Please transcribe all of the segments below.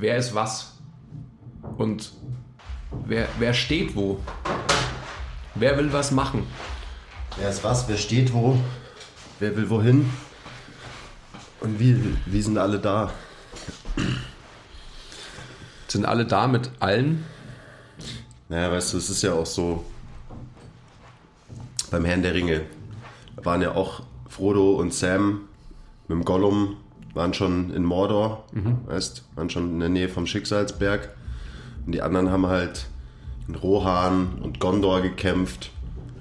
wer ist was und wer, wer steht wo. Wer will was machen? Wer ist was, wer steht wo, wer will wohin und wie, wie sind alle da? Sind alle da mit allen? Naja, weißt du, es ist ja auch so, beim Herrn der Ringe waren ja auch Frodo und Sam mit dem Gollum, waren schon in Mordor, weißt, waren schon in der Nähe vom Schicksalsberg. Und die anderen haben halt in Rohan und Gondor gekämpft,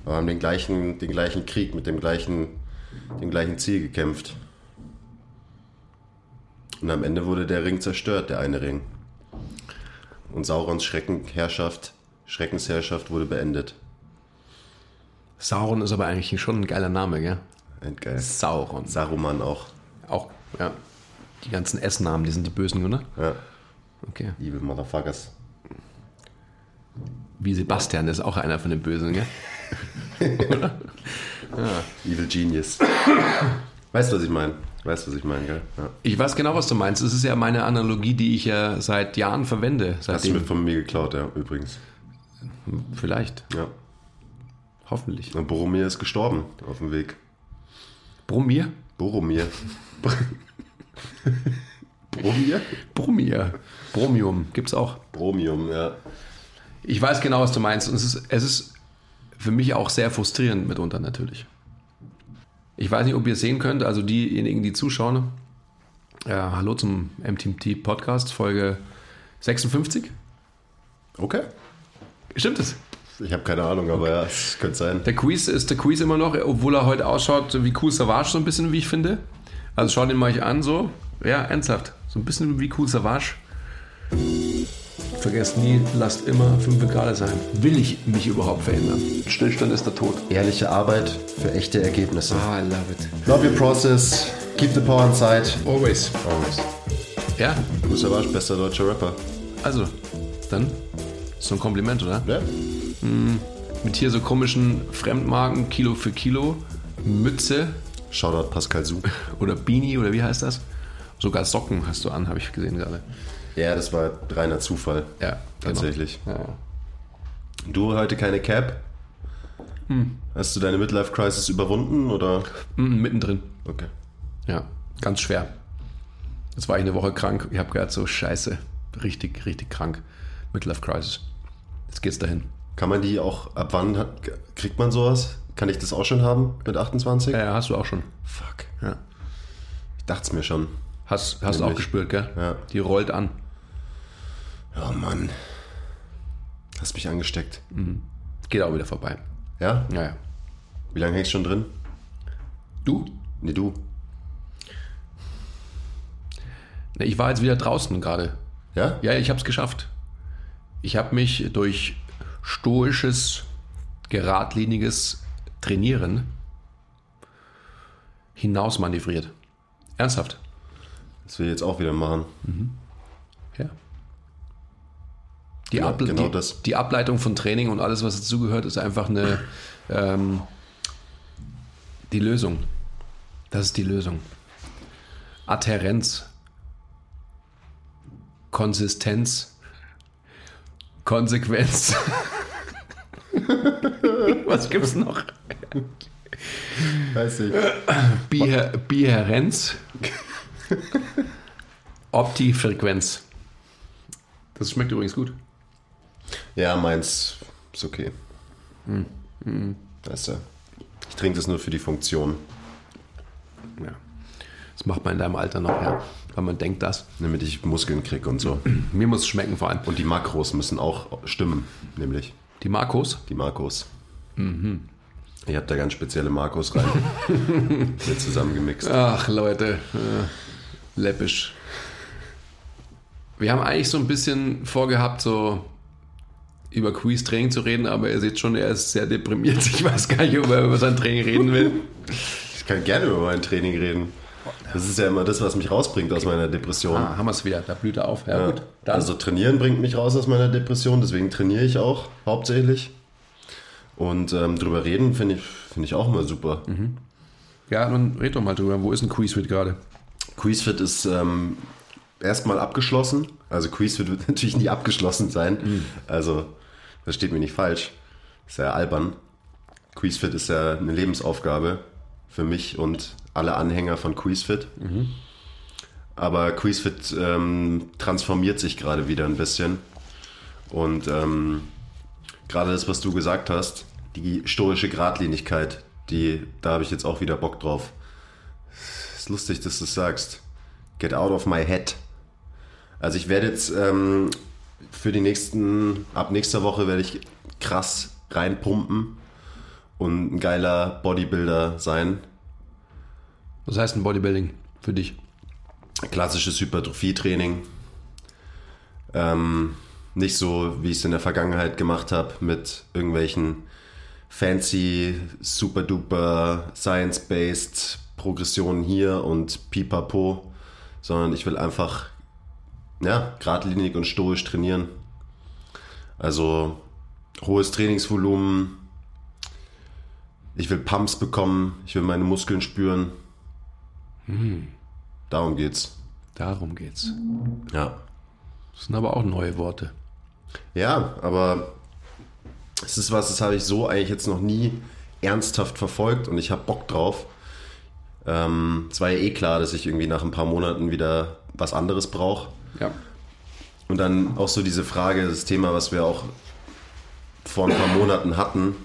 aber haben den gleichen, den gleichen Krieg mit dem gleichen, dem gleichen Ziel gekämpft. Und am Ende wurde der Ring zerstört, der eine Ring. Und Saurons Schreckenherrschaft, Schreckensherrschaft wurde beendet. Sauron ist aber eigentlich schon ein geiler Name, gell? Endgeil. Sauron. Saruman auch. Auch, ja. Die ganzen S-Namen, die sind die bösen, oder? Ja. Okay. Evil Motherfuckers. Wie Sebastian ist auch einer von den Bösen, gell? Evil Genius. weißt du, was ich meine? Weißt du, was ich meine, gell? Ja. Ich weiß genau, was du meinst. Es ist ja meine Analogie, die ich ja seit Jahren verwende. Hast du Seitdem, mit von mir geklaut, ja, übrigens. vielleicht. Ja. Hoffentlich. Und Boromir ist gestorben auf dem Weg. Bromir? Boromir. Boromir? Bromir. Bromium gibt's auch. Bromium, ja. Ich weiß genau, was du meinst. Und es ist, es ist für mich auch sehr frustrierend mitunter natürlich. Ich weiß nicht, ob ihr es sehen könnt, also diejenigen, die zuschauen. Ja, hallo zum MTMT Podcast, Folge 56. Okay. Stimmt es? Ich habe keine Ahnung, aber ja, es könnte sein. Der Quiz ist der Quiz immer noch, obwohl er heute ausschaut wie Cool Savage, so ein bisschen, wie ich finde. Also schaut ihn mal euch an, so. Ja, ernsthaft. So ein bisschen wie Cool Savage. Vergesst nie, lasst immer 5 Grad sein. Will ich mich überhaupt verändern? Stillstand ist der Tod. Ehrliche Arbeit für echte Ergebnisse. Ah, I love it. Love your process. Keep the power inside. Always. Always. Ja, Du Savage, bester deutscher Rapper. also, dann so ein Kompliment, oder? Ja? Mit hier so komischen Fremdmarken, Kilo für Kilo, Mütze Shoutout Pascal Su. oder Beanie oder wie heißt das? Sogar Socken hast du an, habe ich gesehen gerade. Ja, das war reiner Zufall. Ja, genau. Tatsächlich. Ja, ja. Du heute keine Cap? Hast du deine Midlife Crisis überwunden oder? Mhm, mittendrin. Okay. Ja, ganz schwer. Jetzt war ich eine Woche krank. Ich habe gehört, so scheiße. Richtig, richtig krank. Midlife Crisis. Jetzt geht's dahin. Kann man die auch, ab wann hat, kriegt man sowas? Kann ich das auch schon haben mit 28? Ja, ja, hast du auch schon. Fuck. Ja. Ich dachte es mir schon. Hast, hast du auch gespürt, gell? Ja. Die rollt an. Oh Mann. Hast mich angesteckt. Geht auch wieder vorbei. Ja? Ja, ja. Wie lange hängst du schon drin? Du? Nee, du. Ne, Ich war jetzt wieder draußen gerade. Ja? Ja, ich habe es geschafft. Ich habe mich durch stoisches, geradliniges Trainieren hinausmanövriert. Ernsthaft. Das will ich jetzt auch wieder machen. Ja. Die, Genau- Able genau die, die Ableitung von Training und alles, was dazugehört, ist einfach eine ähm, die Lösung. Das ist die Lösung. Adhärenz, Konsistenz, Konsequenz. was gibt's noch? Weiß ich. Biher Biherenz, Optifrequenz. Das schmeckt übrigens gut. Ja, meins ist okay. Weißt du, ich trinke das nur für die Funktion. Ja. Das macht man in deinem Alter noch, ja. Weil man denkt das. Damit ich Muskeln kriege und so. Mir muss es schmecken vor allem. Und die Makros müssen auch stimmen, nämlich Die Marcos. die Makros. Ich habe da ganz spezielle Makros rein. Mit zusammengemixt. Ach, Leute. Äh, läppisch. Wir haben eigentlich so ein bisschen vorgehabt, so über Quiz-Training zu reden, aber ihr seht schon, er ist sehr deprimiert. Ich weiß gar nicht, ob er über sein Training reden will. Ich kann gerne über mein Training reden. Das ist ja immer das, was mich rausbringt aus meiner Depression. Ah, haben wir es wieder. Da blüht er auf. Ja, Ja. gut. Dann. Also trainieren bringt mich raus aus meiner Depression, deswegen trainiere ich auch hauptsächlich. Und ähm, drüber reden finde ich, finde ich auch immer super. ja, dann red doch mal drüber. Wo ist ein Quizfit gerade? Quizfit ist ähm, erstmal abgeschlossen. Also Quizfit wird natürlich nie abgeschlossen sein. Also, versteht mich nicht falsch. ist ja albern. Quizfit ist ja eine Lebensaufgabe für mich und alle Anhänger von Quizfit. Aber Quizfit ähm, transformiert sich gerade wieder ein bisschen. Und ähm, gerade das, was du gesagt hast, die stoische Gradlinigkeit, die, da habe ich jetzt auch wieder Bock drauf. Ist lustig, dass du es sagst. Get out of my head. Also ich werde jetzt ähm, für die nächsten, ab nächster Woche werde ich krass reinpumpen und ein geiler Bodybuilder sein. Was heißt ein Bodybuilding für dich? Klassisches Hypertrophie-Training. Ähm, nicht so, wie ich es in der Vergangenheit gemacht habe, mit irgendwelchen fancy, super duper, science-based Progressionen hier und pipapo, sondern ich will einfach, ja, geradlinig und stoisch trainieren. Also hohes Trainingsvolumen. Ich will Pumps bekommen, ich will meine Muskeln spüren. Darum geht's. Darum geht's. Ja. Das sind aber auch neue Worte. Ja, aber es ist was, das habe ich so eigentlich jetzt noch nie ernsthaft verfolgt und ich habe Bock drauf. Ähm, es war ja eh klar, dass ich irgendwie nach ein paar Monaten wieder was anderes brauche. Ja. Und dann auch so diese Frage, das Thema, was wir auch vor ein paar Monaten hatten.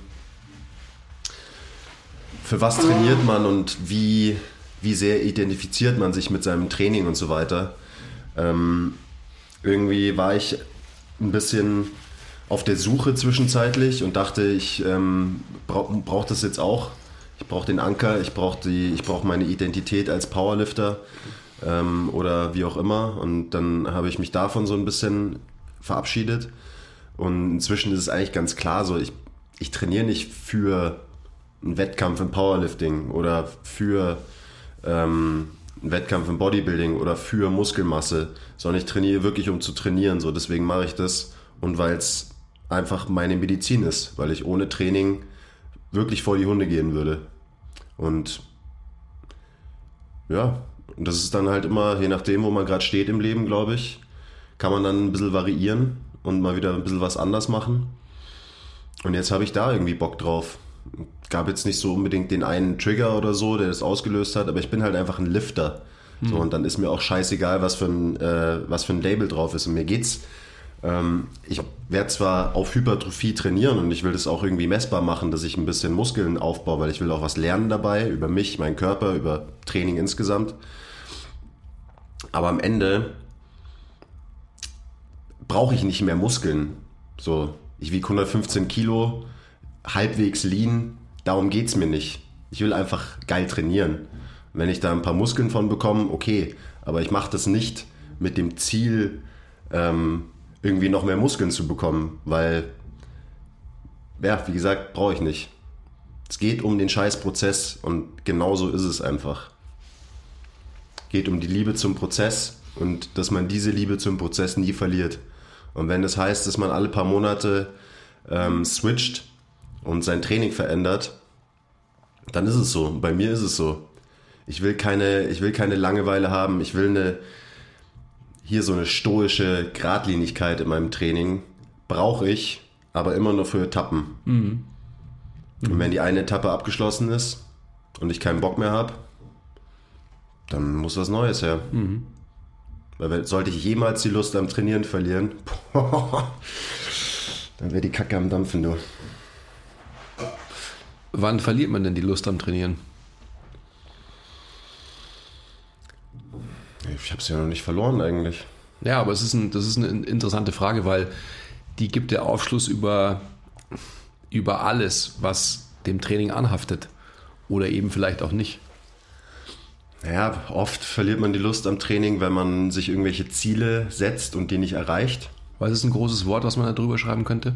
Für was trainiert man und wie, wie sehr identifiziert man sich mit seinem Training und so weiter? Ähm, irgendwie war ich ein bisschen auf der Suche zwischenzeitlich und dachte, ich ähm, brauche brauch das jetzt auch. Ich brauche den Anker, ich brauche brauch meine Identität als Powerlifter ähm, oder wie auch immer. Und dann habe ich mich davon so ein bisschen verabschiedet. Und inzwischen ist es eigentlich ganz klar so, ich, ich trainiere nicht für einen Wettkampf im Powerlifting oder für ähm, Wettkampf im Bodybuilding oder für Muskelmasse, sondern ich trainiere wirklich, um zu trainieren. So, deswegen mache ich das und weil es einfach meine Medizin ist, weil ich ohne Training wirklich vor die Hunde gehen würde. Und ja, das ist dann halt immer, je nachdem, wo man gerade steht im Leben, glaube ich, kann man dann ein bisschen variieren und mal wieder ein bisschen was anders machen. Und jetzt habe ich da irgendwie Bock drauf. Gab jetzt nicht so unbedingt den einen Trigger oder so, der das ausgelöst hat, aber ich bin halt einfach ein Lifter. So, und dann ist mir auch scheißegal, was für ein, äh, was für ein Label drauf ist. Und mir geht's ähm, ich werde zwar auf Hypertrophie trainieren und ich will das auch irgendwie messbar machen, dass ich ein bisschen Muskeln aufbaue, weil ich will auch was lernen dabei, über mich, meinen Körper, über Training insgesamt. Aber am Ende brauche ich nicht mehr Muskeln. So, ich wiege 115 Kilo, halbwegs lean, darum geht es mir nicht. Ich will einfach geil trainieren. Wenn ich da ein paar Muskeln von bekomme, okay, aber ich mache das nicht mit dem Ziel, ähm, irgendwie noch mehr Muskeln zu bekommen, weil, ja, wie gesagt, brauche ich nicht. Es geht um den Scheißprozess und genauso ist es einfach. Geht um die Liebe zum Prozess und dass man diese Liebe zum Prozess nie verliert. Und wenn das heißt, dass man alle paar Monate ähm, switcht und sein Training verändert, dann ist es so. Bei mir ist es so. Ich will keine, ich will keine Langeweile haben. Ich will eine, hier so eine stoische Gradlinigkeit in meinem Training brauche ich, aber immer nur für Etappen. Mhm. Und wenn die eine Etappe abgeschlossen ist und ich keinen Bock mehr habe, dann muss was Neues her. Mhm. Weil sollte ich jemals die Lust am Trainieren verlieren, dann wäre die Kacke am Dampfen, du. Wann verliert man denn die Lust am Trainieren? Ich habe es ja noch nicht verloren eigentlich. Ja, aber es ist ein, das ist eine interessante Frage, weil die gibt der Aufschluss über, über alles, was dem Training anhaftet. Oder eben vielleicht auch nicht. Ja, oft verliert man die Lust am Training, wenn man sich irgendwelche Ziele setzt und die nicht erreicht. Was ist ein großes Wort, was man da drüber schreiben könnte?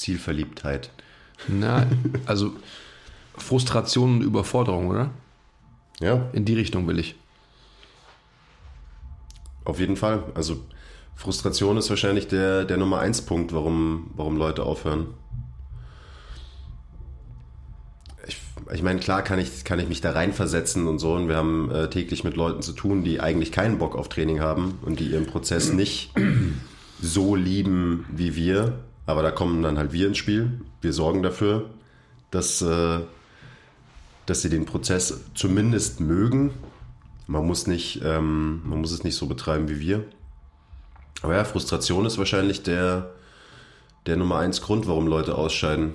Zielverliebtheit. Na, also Frustration und Überforderung, oder? Ja. In die Richtung will ich. Auf jeden Fall. Also Frustration ist wahrscheinlich der, der Nummer eins Punkt, warum, warum Leute aufhören. Ich, ich meine, klar kann ich, kann ich mich da reinversetzen und so. Und wir haben äh, täglich mit Leuten zu tun, die eigentlich keinen Bock auf Training haben und die ihren Prozess nicht so lieben wie wir. Aber da kommen dann halt wir ins Spiel. Wir sorgen dafür, dass, äh, dass sie den Prozess zumindest mögen. Man muss, nicht, ähm, man muss es nicht so betreiben wie wir. Aber ja, Frustration ist wahrscheinlich der, der Nummer eins Grund, warum Leute ausscheiden.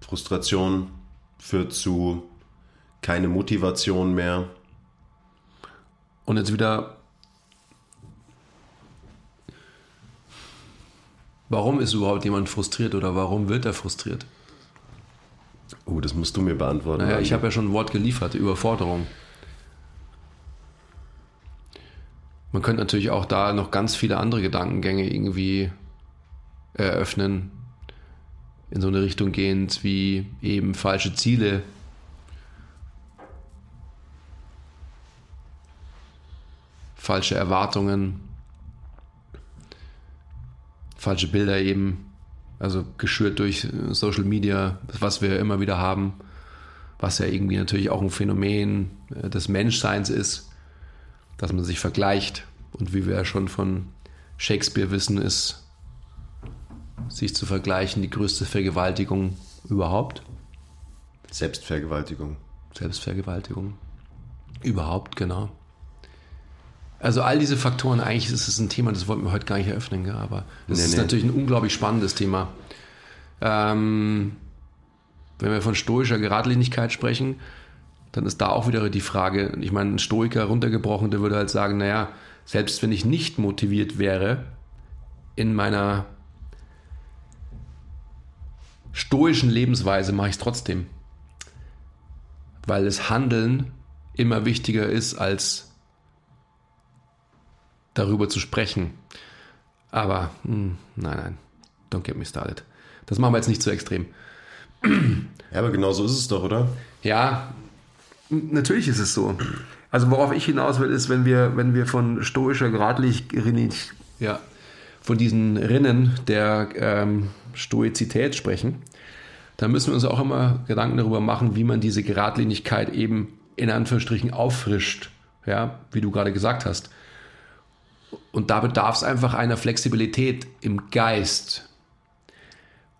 Frustration führt zu keine Motivation mehr. Und jetzt wieder, warum ist überhaupt jemand frustriert oder warum wird er frustriert? Oh, das musst du mir beantworten. Naja, ich habe ja schon ein Wort geliefert, Überforderung. Man könnte natürlich auch da noch ganz viele andere Gedankengänge irgendwie eröffnen, in so eine Richtung gehend wie eben falsche Ziele. Falsche Erwartungen, falsche Bilder eben, also geschürt durch Social Media, was wir immer wieder haben, was ja irgendwie natürlich auch ein Phänomen äh, des Menschseins ist, dass man sich vergleicht und wie wir ja schon von Shakespeare wissen, ist sich zu vergleichen, die größte Vergewaltigung überhaupt. Selbstvergewaltigung. Selbstvergewaltigung. Überhaupt, genau. Also all diese Faktoren, eigentlich ist es ein Thema, das wollten wir heute gar nicht eröffnen, gell? aber es nee, ist nee. natürlich ein unglaublich spannendes Thema. Ähm, wenn wir von stoischer Geradlinigkeit sprechen, dann ist da auch wieder die Frage, ich meine, ein Stoiker runtergebrochen, der würde halt sagen, naja, selbst wenn ich nicht motiviert wäre in meiner stoischen Lebensweise mache ich es trotzdem. Weil das Handeln immer wichtiger ist, als darüber zu sprechen. Aber mh, hm, nein, nein, don't get me started. Das machen wir jetzt nicht zu extrem. Ja, aber genau so ist es doch, oder? Ja, natürlich ist es so. Also worauf ich hinaus will, ist, wenn wir, wenn wir von stoischer Gradlinigkeit, ja, von diesen Rinnen der ähm, Stoizität sprechen, dann müssen wir uns auch immer Gedanken darüber machen, wie man diese Geradlinigkeit eben in Anführungsstrichen auffrischt, ja, wie du gerade gesagt hast. Und da bedarf es einfach einer Flexibilität im Geist.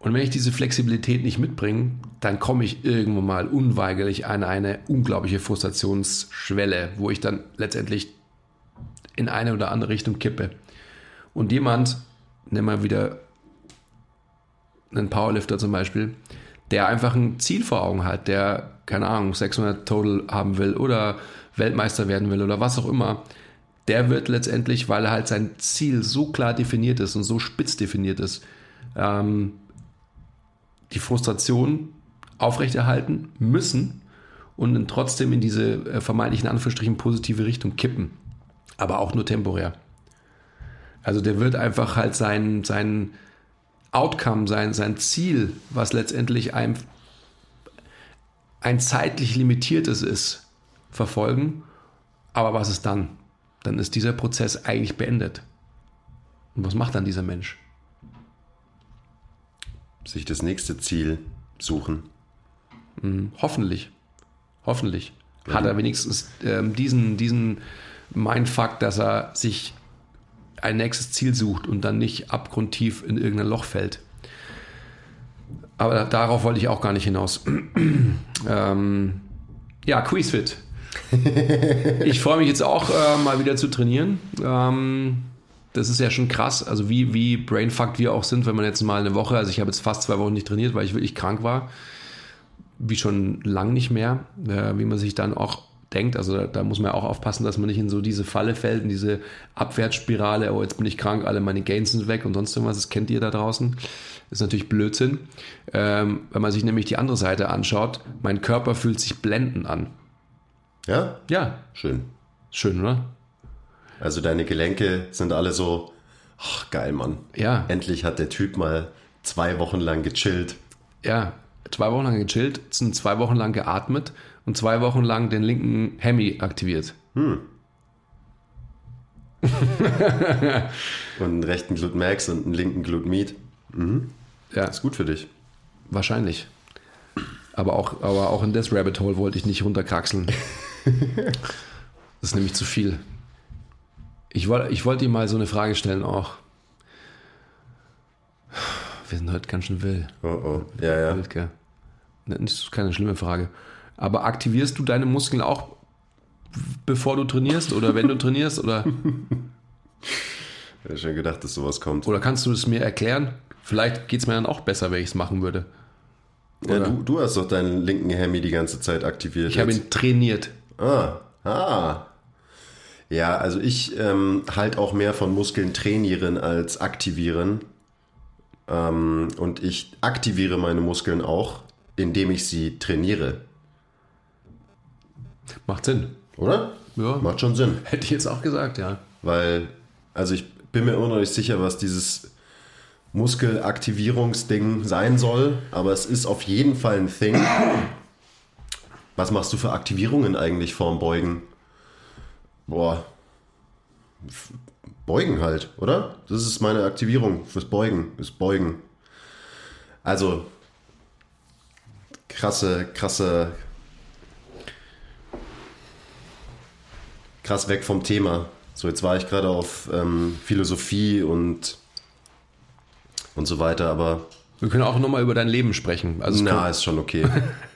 Und wenn ich diese Flexibilität nicht mitbringe, dann komme ich irgendwann mal unweigerlich an eine unglaubliche Frustrationsschwelle, wo ich dann letztendlich in eine oder andere Richtung kippe. Und jemand, nehmen wir wieder einen Powerlifter zum Beispiel, der einfach ein Ziel vor Augen hat, der, keine Ahnung, 600 Total haben will oder Weltmeister werden will oder was auch immer, der wird letztendlich, weil er halt sein Ziel so klar definiert ist und so spitz definiert ist, ähm, die Frustration aufrechterhalten müssen und dann trotzdem in diese äh, vermeintlichen Anführungsstrichen positive Richtung kippen. Aber auch nur temporär. Also der wird einfach halt sein, sein, Outcome, sein, sein Ziel, was letztendlich ein, ein zeitlich limitiertes ist, verfolgen. Aber was ist dann? Dann ist dieser Prozess eigentlich beendet. Und was macht dann dieser Mensch? Sich das nächste Ziel suchen. Mhm, hoffentlich. Hoffentlich. Ja. Hat er wenigstens ähm, diesen, diesen Mindfuck, dass er sich ein nächstes Ziel sucht und dann nicht abgrundtief in irgendein Loch fällt. Aber darauf wollte ich auch gar nicht hinaus. ähm, ja, Quizfit. ich freue mich jetzt auch äh, mal wieder zu trainieren. Ähm, das ist ja schon krass, also wie, wie brainfucked wir auch sind, wenn man jetzt mal eine Woche, also ich habe jetzt fast zwei Wochen nicht trainiert, weil ich wirklich krank war, wie schon lang nicht mehr, äh, wie man sich dann auch denkt. Also da, da, muss man auch aufpassen, dass man nicht in so diese Falle fällt, in diese Abwärtsspirale, oh, jetzt bin ich krank, alle meine Gains sind weg und sonst irgendwas, das kennt ihr da draußen. ist natürlich Blödsinn. Ähm, wenn man sich nämlich die andere Seite anschaut, mein Körper fühlt sich blendend an. Ja? Ja. Schön. Schön, oder? Also deine Gelenke sind alle so, ach geil, Mann. Ja. Endlich hat der Typ mal zwei Wochen lang gechillt. Ja, zwei Wochen lang gechillt, sind zwei Wochen lang geatmet und zwei Wochen lang den linken Hemi aktiviert. Hm. und einen rechten Glut Max und einen linken Glut Meat. Mhm. Ja. ist gut für dich. Wahrscheinlich. Aber auch, aber auch in das Rabbit Hole wollte ich nicht runterkraxeln. das ist nämlich zu viel. Ich, wollte ich wollte ihm mal so eine Frage stellen auch. Wir sind heute ganz schön wild. Oh, oh. Ja, ja. Wild, gell? Das ist keine schlimme Frage. Aber aktivierst du deine Muskeln auch, bevor du trainierst oder wenn du trainierst? Oder, Ich hätte schon gedacht, dass sowas kommt. oder kannst du es mir erklären? Vielleicht geht es mir dann auch besser, wenn ich es machen würde. Ja, du, du hast doch deinen linken Hemi die ganze Zeit aktiviert. Ich habe ihn trainiert. Ah, ah. Ja, also ich ähm, halt auch mehr von Muskeln trainieren als aktivieren. Ähm, und ich aktiviere meine Muskeln auch, indem ich sie trainiere. Macht Sinn. Oder? Ja. Macht schon Sinn. Hätte ich jetzt auch gesagt, ja. Weil, also ich bin mir immer noch nicht sicher, was dieses Muskelaktivierungsding sein soll, aber es ist auf jeden Fall ein Thing. Was machst du für Aktivierungen eigentlich vorm Beugen? Boah. Beugen halt, oder? Das ist meine Aktivierung fürs Beugen, ist Beugen. Also, krasse, krasse, krass weg vom Thema. So, jetzt war ich gerade auf ähm, Philosophie und, und so weiter, aber Wir können auch nochmal über dein Leben sprechen. Also na, ist schon okay.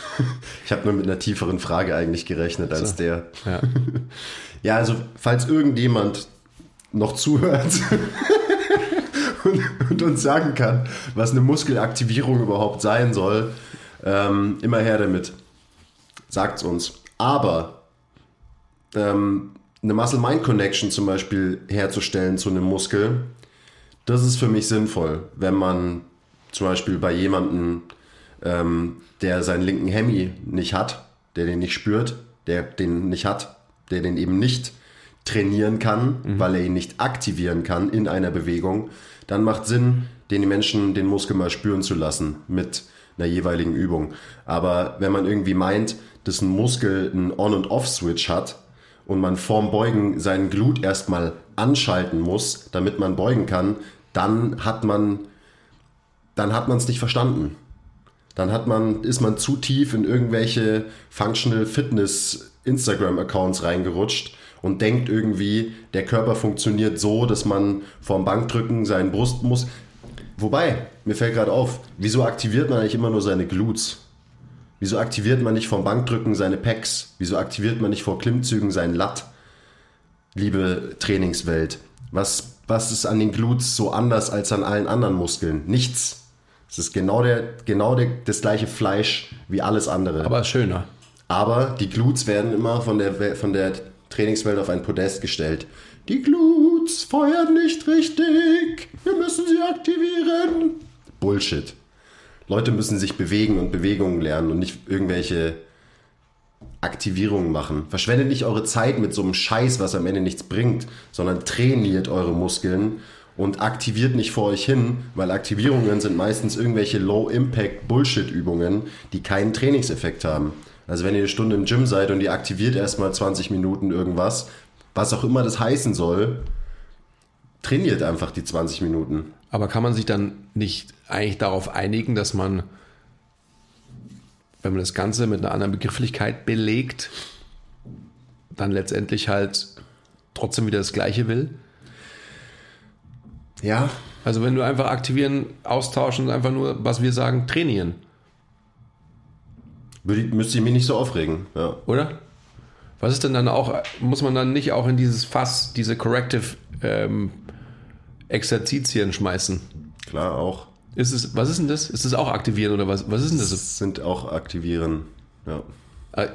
ich habe nur mit einer tieferen Frage eigentlich gerechnet als So. der. ja. Ja, also falls irgendjemand noch zuhört und, und uns sagen kann, was eine Muskelaktivierung überhaupt sein soll, ähm, immer her damit. Sagt's uns. Aber ähm, eine Muscle-Mind-Connection zum Beispiel herzustellen zu einem Muskel, das ist für mich sinnvoll, wenn man zum Beispiel bei jemandem, ähm, der seinen linken Hemi nicht hat, der den nicht spürt, der den nicht hat, der den eben nicht trainieren kann, weil er ihn nicht aktivieren kann in einer Bewegung, dann macht Sinn, den Menschen den Muskel mal spüren zu lassen mit einer jeweiligen Übung. Aber wenn man irgendwie meint, dass ein Muskel einen On- und Off-Switch hat und man vorm Beugen seinen Glut erstmal anschalten muss, damit man beugen kann, dann hat man dann hat man es nicht verstanden. Dann hat man, ist man zu tief in irgendwelche Functional Fitness Instagram Accounts reingerutscht und denkt irgendwie, der Körper funktioniert so, dass man vorm Bankdrücken seinen Brust muss. Wobei, mir fällt gerade auf, wieso aktiviert man eigentlich immer nur seine Glutes? Wieso aktiviert man nicht vom Bankdrücken seine Pecs? Wieso aktiviert man nicht vor Klimmzügen seinen Lat? Liebe Trainingswelt, was, was ist an den Glutes so anders als an allen anderen Muskeln? Nichts. Es ist genau, der, genau der, das gleiche Fleisch wie alles andere. Aber schöner. Aber die Glutes werden immer von der, von der Trainingswelt auf ein Podest gestellt. Die Glutes feuern nicht richtig. Wir müssen sie aktivieren. Bullshit. Leute müssen sich bewegen und Bewegungen lernen und nicht irgendwelche Aktivierungen machen. Verschwendet nicht eure Zeit mit so einem Scheiß, was am Ende nichts bringt, sondern trainiert eure Muskeln und aktiviert nicht vor euch hin, weil Aktivierungen sind meistens irgendwelche Low-Impact-Bullshit-Übungen, die keinen Trainingseffekt haben. Also wenn ihr eine Stunde im Gym seid und ihr aktiviert erstmal 20 Minuten irgendwas, was auch immer das heißen soll, trainiert einfach die 20 Minuten. Aber kann man sich dann nicht eigentlich darauf einigen, dass man, wenn man das Ganze mit einer anderen Begrifflichkeit belegt, dann letztendlich halt trotzdem wieder das Gleiche will? Ja, Also wenn du einfach aktivieren, austauschen, einfach nur, was wir sagen, trainieren, müsste ich mich nicht so aufregen. Ja. oder? Was ist denn dann auch, muss man dann nicht auch in dieses Fass, diese Corrective ähm, Exerzitien schmeißen? Klar, auch. Ist es, was ist denn das? Ist das auch aktivieren oder was, was ist denn das? Das sind auch aktivieren. Ja. Äh,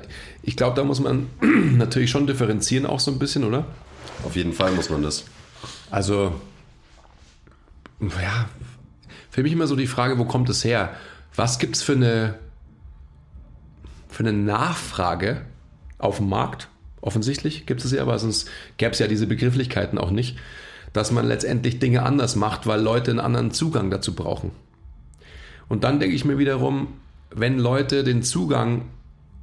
Ich glaube, da muss man natürlich schon differenzieren, auch so ein bisschen, oder? Auf jeden Fall muss man das. Also, ja, für mich immer so die Frage, wo kommt es her? Was gibt es für eine, für eine Nachfrage auf dem Markt? Offensichtlich gibt es ja, aber sonst gäbe es ja diese Begrifflichkeiten auch nicht, dass man letztendlich Dinge anders macht, weil Leute einen anderen Zugang dazu brauchen. Und dann denke ich mir wiederum, wenn Leute den Zugang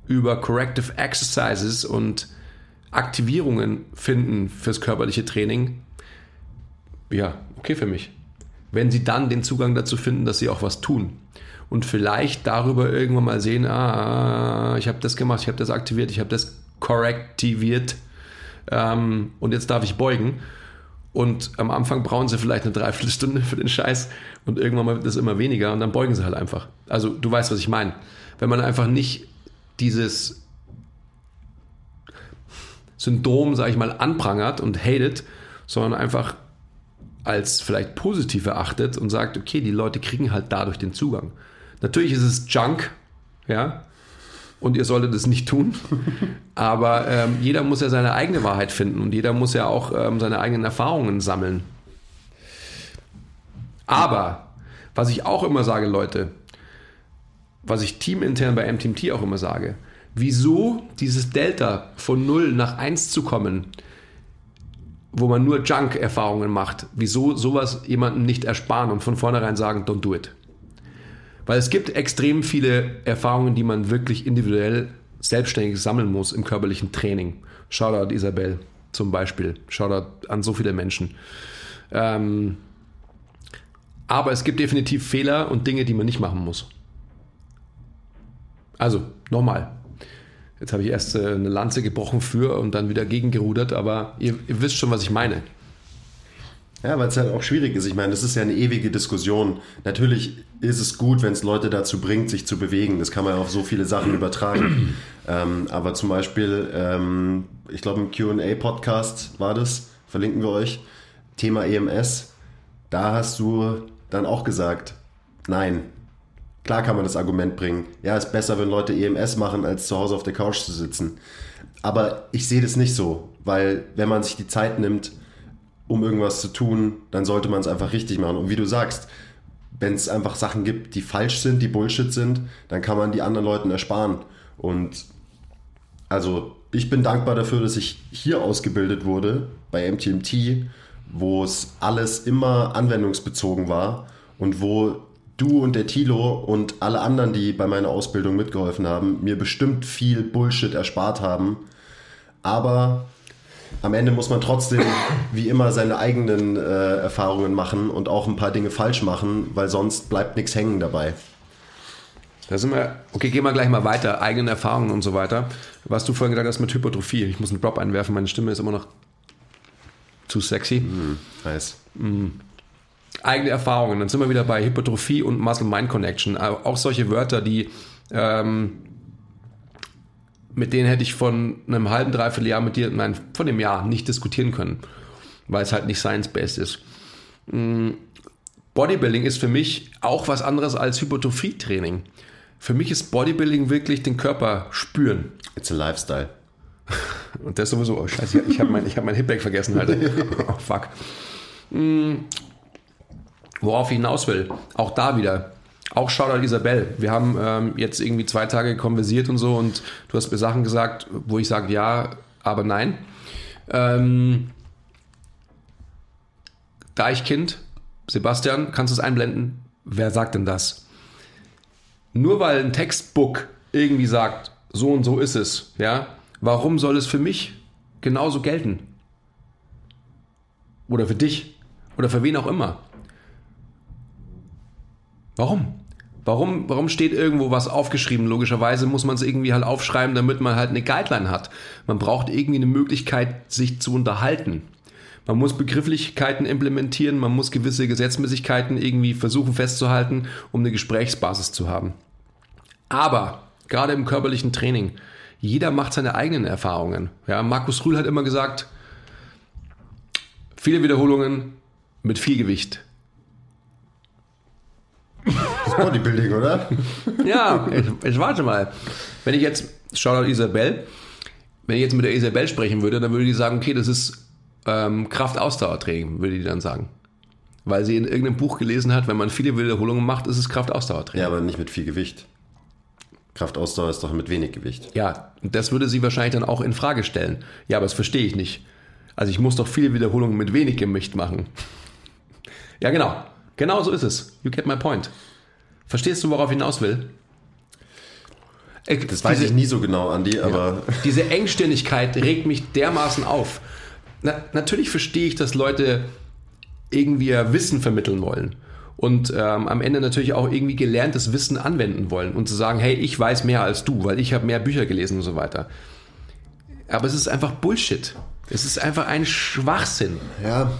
über Corrective Exercises und Aktivierungen finden fürs körperliche Training, ja, okay für mich. Wenn sie dann den Zugang dazu finden, dass sie auch was tun. und vielleicht darüber irgendwann mal sehen, ah, ich habe das gemacht, ich habe das aktiviert, ich habe das korrektiviert ähm, und jetzt darf ich beugen. Und am Anfang brauchen sie vielleicht eine Dreiviertelstunde für den Scheiß und irgendwann mal wird das immer weniger und dann beugen sie halt einfach. Also du weißt, was ich meine. Wenn man einfach nicht dieses Syndrom, sage ich mal, anprangert und hatet, sondern einfach als vielleicht positiv erachtet und sagt, okay, die Leute kriegen halt dadurch den Zugang. Natürlich ist es Junk, ja, und ihr solltet es nicht tun. Aber ähm, jeder muss ja seine eigene Wahrheit finden und jeder muss ja auch ähm, seine eigenen Erfahrungen sammeln. Aber, was ich auch immer sage, Leute, was ich teamintern bei MTMT auch immer sage, wieso dieses Delta von 0 nach 1 zu kommen, wo man nur Junk-Erfahrungen macht, wieso sowas jemandem nicht ersparen und von vornherein sagen, don't do it. Weil es gibt extrem viele Erfahrungen, die man wirklich individuell selbstständig sammeln muss im körperlichen Training. Shoutout Isabel zum Beispiel. Shoutout an so viele Menschen. Ähm, aber es gibt definitiv Fehler und Dinge, die man nicht machen muss. Also, nochmal. Jetzt habe ich erst äh, eine Lanze gebrochen für und dann wieder gegengerudert, aber ihr, ihr wisst schon, was ich meine. Ja, weil es halt auch schwierig ist. Ich meine, das ist ja eine ewige Diskussion. Natürlich ist es gut, wenn es Leute dazu bringt, sich zu bewegen. Das kann man ja auf so viele Sachen übertragen. ähm, aber zum Beispiel, ähm, ich glaube, im QA-Podcast war das, verlinken wir euch, Thema EMS. Da hast du dann auch gesagt, nein. Klar kann man das Argument bringen. Ja, ist besser, wenn Leute EMS machen, als zu Hause auf der Couch zu sitzen. Aber ich sehe das nicht so, weil wenn man sich die Zeit nimmt, um irgendwas zu tun, dann sollte man es einfach richtig machen. Und wie du sagst, wenn es einfach Sachen gibt, die falsch sind, die Bullshit sind, dann kann man die anderen Leuten ersparen. Und also ich bin dankbar dafür, dass ich hier ausgebildet wurde bei MTMT, wo es alles immer anwendungsbezogen war und wo du und der Tilo und alle anderen, die bei meiner Ausbildung mitgeholfen haben, mir bestimmt viel Bullshit erspart haben. Aber am Ende muss man trotzdem wie immer seine eigenen äh, Erfahrungen machen und auch ein paar Dinge falsch machen, weil sonst bleibt nichts hängen dabei. Da sind wir, okay, gehen wir gleich mal weiter, eigene Erfahrungen und so weiter. Was du vorhin gesagt hast mit Hypertrophie, ich muss einen Drop einwerfen, meine Stimme ist immer noch zu sexy. Mm, nice. Mm. Eigene Erfahrungen, dann sind wir wieder bei Hypertrophie und Muscle-Mind-Connection. Auch solche Wörter, die ähm, mit denen hätte ich von einem halben, dreiviertel Jahr mit dir, nein, von dem Jahr nicht diskutieren können, weil es halt nicht science-based ist. Mm, Bodybuilding ist für mich auch was anderes als Hypertrophie-Training. Für mich ist Bodybuilding wirklich den Körper spüren. It's a lifestyle. Und das sowieso, oh scheiße, ich habe mein, hab mein Hipback vergessen halt. oh fuck. Worauf ich hinaus will, auch da wieder, auch Shoutout Isabel. Wir haben ähm, jetzt irgendwie zwei Tage konversiert und so und du hast mir Sachen gesagt, wo ich sage ja, aber nein. Ähm, Deichkind, Sebastian, kannst du es einblenden? Wer sagt denn das? Nur weil ein Textbook irgendwie sagt, so und so ist es, ja, warum soll es für mich genauso gelten? Oder für dich? Oder für wen auch immer? Warum? Warum, warum steht irgendwo was aufgeschrieben? Logischerweise muss man es irgendwie halt aufschreiben, damit man halt eine Guideline hat. Man braucht irgendwie eine Möglichkeit, sich zu unterhalten. Man muss Begrifflichkeiten implementieren, man muss gewisse Gesetzmäßigkeiten irgendwie versuchen festzuhalten, um eine Gesprächsbasis zu haben. Aber gerade im körperlichen Training, jeder macht seine eigenen Erfahrungen. Ja, Markus Rühl hat immer gesagt, viele Wiederholungen mit viel Gewicht. Bodybuilding, oder? ja, jetzt, jetzt warte mal. Wenn ich jetzt, Shoutout Isabel, wenn ich jetzt mit der Isabel sprechen würde, dann würde die sagen, okay, das ist ähm, Kraft-Ausdauertraining, würde die dann sagen. Weil sie in irgendeinem Buch gelesen hat, wenn man viele Wiederholungen macht, ist es Kraft-Ausdauertraining. Ja, aber nicht mit viel Gewicht. Kraftausdauer ist doch mit wenig Gewicht. Ja, das würde sie wahrscheinlich dann auch in Frage stellen. Ja, aber das verstehe ich nicht. Also ich muss doch viele Wiederholungen mit wenig Gewicht machen. ja, genau. Genau so ist es. You get my point. Verstehst du, worauf ich hinaus will? Ich, das weiß diese, ich nie so genau, Andi, aber. Ja, diese Engstirnigkeit regt mich dermaßen auf. Na, natürlich verstehe ich, dass Leute irgendwie Wissen vermitteln wollen. und ähm, am Ende natürlich auch irgendwie gelerntes Wissen anwenden wollen und zu sagen, hey, ich weiß mehr als du, weil ich habe mehr Bücher gelesen und so weiter. Aber es ist einfach Bullshit. Es ist einfach ein Schwachsinn. Ja,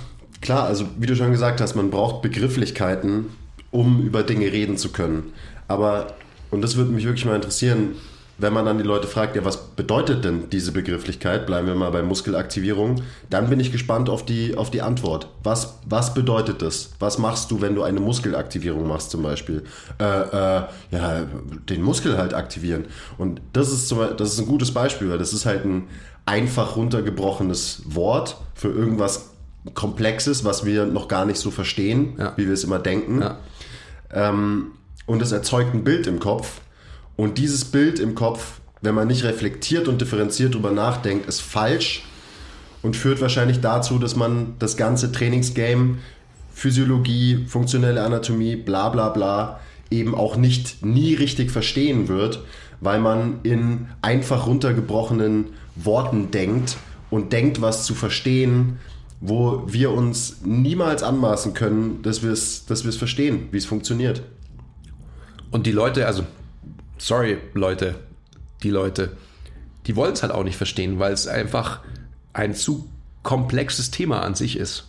klar, also wie du schon gesagt hast, man braucht Begrifflichkeiten, um über Dinge reden zu können. Aber, und das würde mich wirklich mal interessieren, wenn man dann die Leute fragt, ja, was bedeutet denn diese Begrifflichkeit? Bleiben wir mal bei Muskelaktivierung. Dann bin ich gespannt auf die, auf die Antwort. Was, was bedeutet das? Was machst du, wenn du eine Muskelaktivierung machst zum Beispiel? Äh, äh, ja, den Muskel halt aktivieren. Und das ist, zum, das ist ein gutes Beispiel, weil das ist halt ein einfach runtergebrochenes Wort für irgendwas Komplexes, was wir noch gar nicht so verstehen, ja. wie wir es immer denken. Ja. Ähm, und es erzeugt ein Bild im Kopf. Und dieses Bild im Kopf, wenn man nicht reflektiert und differenziert darüber nachdenkt, ist falsch und führt wahrscheinlich dazu, dass man das ganze Trainingsgame, Physiologie, funktionelle Anatomie, bla bla bla, eben auch nicht nie richtig verstehen wird, weil man in einfach runtergebrochenen Worten denkt und denkt, was zu verstehen, wo wir uns niemals anmaßen können, dass wir es dass verstehen, wie es funktioniert. Und die Leute, also sorry, Leute, die Leute, die wollen es halt auch nicht verstehen, weil es einfach ein zu komplexes Thema an sich ist.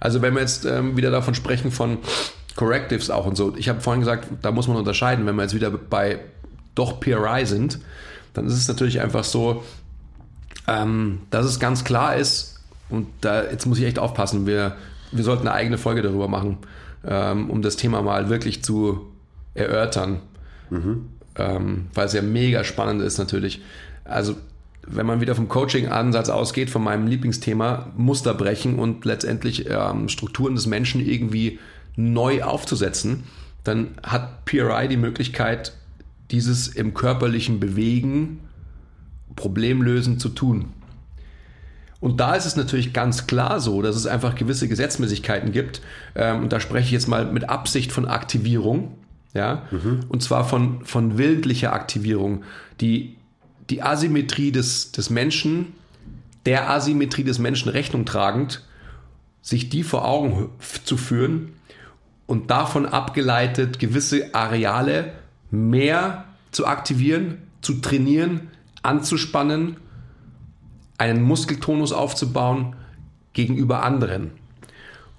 Also wenn wir jetzt ähm, wieder davon sprechen von Correctives auch und so, ich habe vorhin gesagt, da muss man unterscheiden, wenn wir jetzt wieder bei doch PRI sind, dann ist es natürlich einfach so, ähm, dass es ganz klar ist, und da jetzt muss ich echt aufpassen, wir, wir sollten eine eigene Folge darüber machen, ähm, um das Thema mal wirklich zu erörtern. Mhm. Ähm, weil es ja mega spannend ist natürlich. Also wenn man wieder vom Coaching-Ansatz ausgeht, von meinem Lieblingsthema, Muster brechen und letztendlich ähm, Strukturen des Menschen irgendwie neu aufzusetzen, dann hat PRI die Möglichkeit, dieses im körperlichen Bewegen problemlösend zu tun. Und da ist es natürlich ganz klar so, dass es einfach gewisse Gesetzmäßigkeiten gibt. Ähm, und da spreche ich jetzt mal mit Absicht von Aktivierung ja, mhm. und zwar von, von willentlicher Aktivierung. Die, die Asymmetrie des, des Menschen, der Asymmetrie des Menschen Rechnung tragend, sich die vor Augen zu führen und davon abgeleitet gewisse Areale mehr zu aktivieren, zu trainieren, anzuspannen, einen Muskeltonus aufzubauen gegenüber anderen.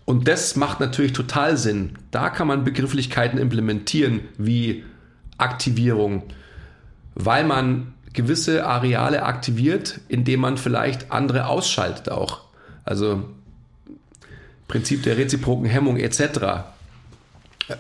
Und das macht natürlich total Sinn. Da kann man Begrifflichkeiten implementieren wie Aktivierung, weil man gewisse Areale aktiviert, indem man vielleicht andere ausschaltet auch. Also Prinzip der reziproken Hemmung etc.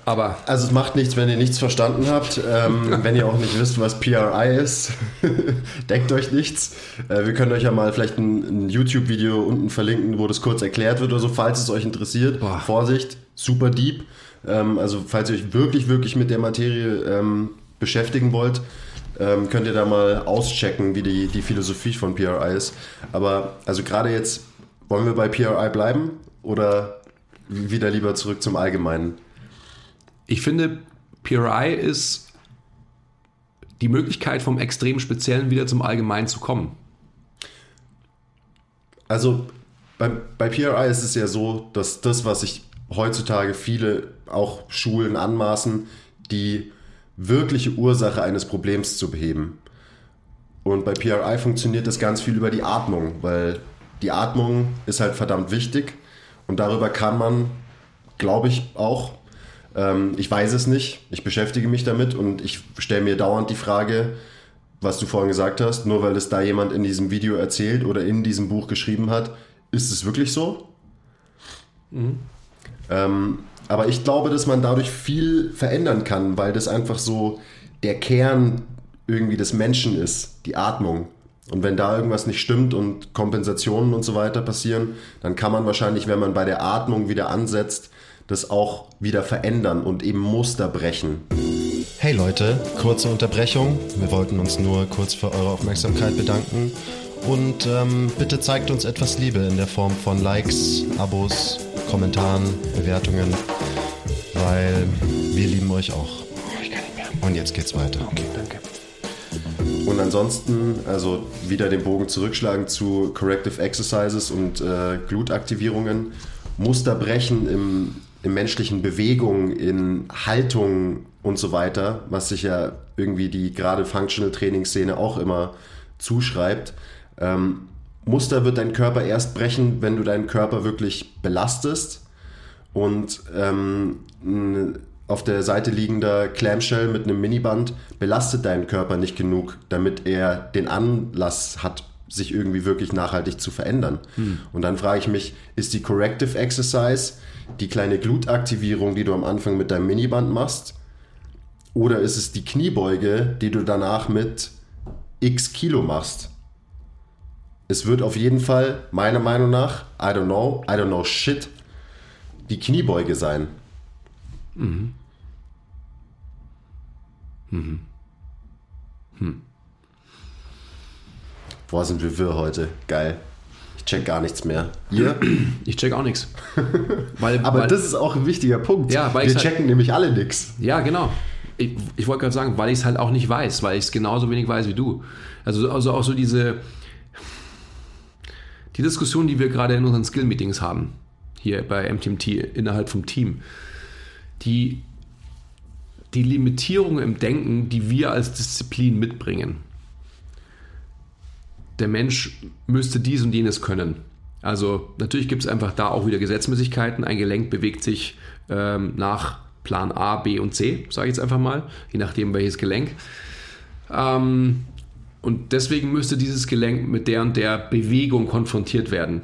Aber also es macht nichts, wenn ihr nichts verstanden habt. Ähm, wenn ihr auch nicht wisst, was PRI ist, denkt euch nichts. Äh, wir können euch ja mal vielleicht ein, ein YouTube-Video unten verlinken, wo das kurz erklärt wird oder so, falls es euch interessiert. Boah. Vorsicht, super deep. Ähm, also falls ihr euch wirklich, wirklich mit der Materie ähm, beschäftigen wollt, ähm, könnt ihr da mal auschecken, wie die, die Philosophie von PRI ist. Aber also gerade jetzt, wollen wir bei PRI bleiben oder wieder lieber zurück zum Allgemeinen? Ich finde, PRI ist die Möglichkeit, vom extrem Speziellen wieder zum Allgemeinen zu kommen. Also bei, bei PRI ist es ja so, dass das, was sich heutzutage viele auch Schulen anmaßen, die wirkliche Ursache eines Problems zu beheben. Und bei PRI funktioniert das ganz viel über die Atmung, weil die Atmung ist halt verdammt wichtig und darüber kann man, glaube ich, auch ähm, ich weiß es nicht. Ich beschäftige mich damit und ich stelle mir dauernd die Frage, was du vorhin gesagt hast, nur weil es da jemand in diesem Video erzählt oder in diesem Buch geschrieben hat, ist es wirklich so? Mhm. Ähm, aber ich glaube, dass man dadurch viel verändern kann, weil das einfach so der Kern irgendwie des Menschen ist, die Atmung. Und wenn da irgendwas nicht stimmt und Kompensationen und so weiter passieren, dann kann man wahrscheinlich, wenn man bei der Atmung wieder ansetzt, das auch wieder verändern und eben Muster brechen. Hey Leute, kurze Unterbrechung. Wir wollten uns nur kurz für eure Aufmerksamkeit bedanken. Und ähm, bitte zeigt uns etwas Liebe in der Form von Likes, Abos, Kommentaren, Bewertungen, weil wir lieben euch auch. Ich kann nicht mehr. Und jetzt geht's weiter. Okay, danke. Und ansonsten, also wieder den Bogen zurückschlagen zu Corrective Exercises und äh, Glutaktivierungen, Muster brechen im menschlichen Bewegungen, in Haltung und so weiter, was sich ja irgendwie die gerade Functional Trainingsszene auch immer zuschreibt. Ähm, Muster wird dein Körper erst brechen, wenn du deinen Körper wirklich belastest und ähm, auf der Seite liegender Clamshell mit einem Miniband belastet deinen Körper nicht genug, damit er den Anlass hat, sich irgendwie wirklich nachhaltig zu verändern. Hm. Und dann frage ich mich, ist die Corrective Exercise die kleine Glutaktivierung, die du am Anfang mit deinem Miniband machst? Oder ist es die Kniebeuge, die du danach mit x Kilo machst? Es wird auf jeden Fall, meiner Meinung nach, I don't know, I don't know shit, die Kniebeuge sein. Mhm. Mhm. Hm. Boah, sind wir wirr heute. Geil. Ich check gar nichts mehr. Ihr? Ich check auch nichts. Aber weil, das ist auch ein wichtiger Punkt. Ja, wir checken halt, nämlich alle nichts. Ja, genau. Ich, ich wollte gerade sagen, weil ich es halt auch nicht weiß, weil ich es genauso wenig weiß wie du. Also, also auch so diese die Diskussion, die wir gerade in unseren Skill-Meetings haben, hier bei MTMT innerhalb vom Team, die, die Limitierung im Denken, die wir als Disziplin mitbringen, der Mensch müsste dies und jenes können. Also natürlich gibt es einfach da auch wieder Gesetzmäßigkeiten. Ein Gelenk bewegt sich ähm, nach Plan A, B und C, sage ich jetzt einfach mal, je nachdem welches Gelenk. Ähm, und deswegen müsste dieses Gelenk mit der und der Bewegung konfrontiert werden.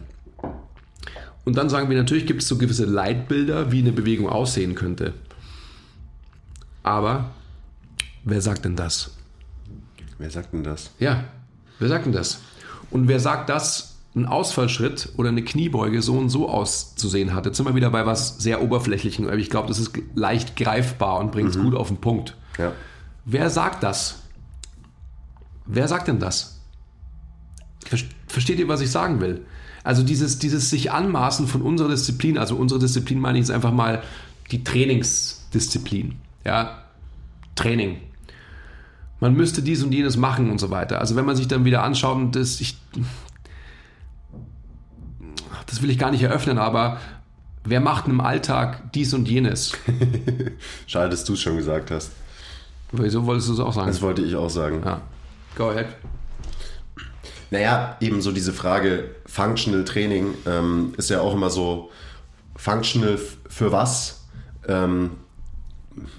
Und dann sagen wir, natürlich gibt es so gewisse Leitbilder, wie eine Bewegung aussehen könnte. Aber wer sagt denn das? Wer sagt denn das? Ja, Wer sagt denn das? Und wer sagt, dass ein Ausfallschritt oder eine Kniebeuge so und so auszusehen hat? Jetzt sind wir wieder bei was sehr Oberflächlichen, aber ich glaube, das ist leicht greifbar und bringt es mhm. gut auf den Punkt. Ja. Wer sagt das? Wer sagt denn das? Versteht ihr, was ich sagen will? Also dieses, dieses sich anmaßen von unserer Disziplin, also unsere Disziplin meine ich jetzt einfach mal die Trainingsdisziplin. Ja, Training man müsste dies und jenes machen und so weiter. Also wenn man sich dann wieder anschaut, das, ich, das will ich gar nicht eröffnen, aber wer macht im Alltag dies und jenes? Schade, dass du es schon gesagt hast. Wieso wolltest du es auch sagen? Das wollte ich auch sagen. Ja. Go ahead. Naja, eben so diese Frage Functional Training ähm, ist ja auch immer so, Functional für was? Ähm,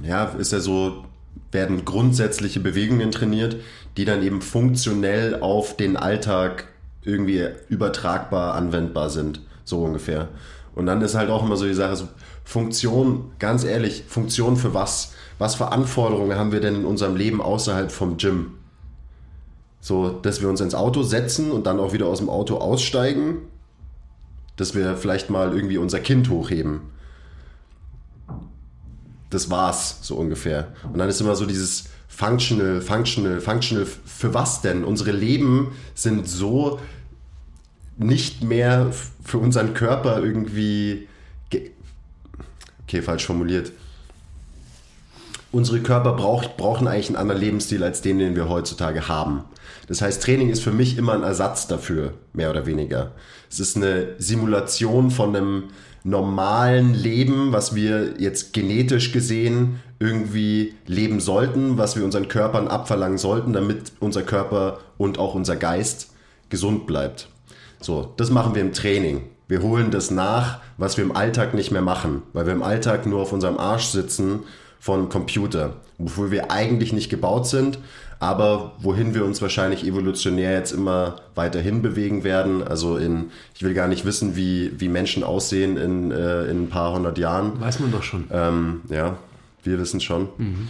ja, ist ja so werden grundsätzliche Bewegungen trainiert, die dann eben funktionell auf den Alltag irgendwie übertragbar anwendbar sind, so ungefähr. Und dann ist halt auch immer so die Sache, so Funktion, ganz ehrlich, Funktion für was? Was für Anforderungen haben wir denn in unserem Leben außerhalb vom Gym? So, dass wir uns ins Auto setzen und dann auch wieder aus dem Auto aussteigen, dass wir vielleicht mal irgendwie unser Kind hochheben das war's, so ungefähr. Und dann ist immer so dieses functional, functional, functional, für was denn? Unsere Leben sind so nicht mehr für unseren Körper irgendwie. Okay, falsch formuliert. Unsere Körper braucht, brauchen eigentlich einen anderen Lebensstil als den, den wir heutzutage haben. Das heißt, Training ist für mich immer ein Ersatz dafür, mehr oder weniger. Es ist eine Simulation von einem normalen Leben, was wir jetzt genetisch gesehen irgendwie leben sollten, was wir unseren Körpern abverlangen sollten, damit unser Körper und auch unser Geist gesund bleibt. So, das machen wir im Training. Wir holen das nach, was wir im Alltag nicht mehr machen, weil wir im Alltag nur auf unserem Arsch sitzen von Computer, wofür wir eigentlich nicht gebaut sind, aber wohin wir uns wahrscheinlich evolutionär jetzt immer weiterhin bewegen werden. Also in, ich will gar nicht wissen, wie, wie Menschen aussehen in, äh, in ein paar hundert Jahren. Weiß man doch schon. Ähm, ja, wir wissen schon. Mhm.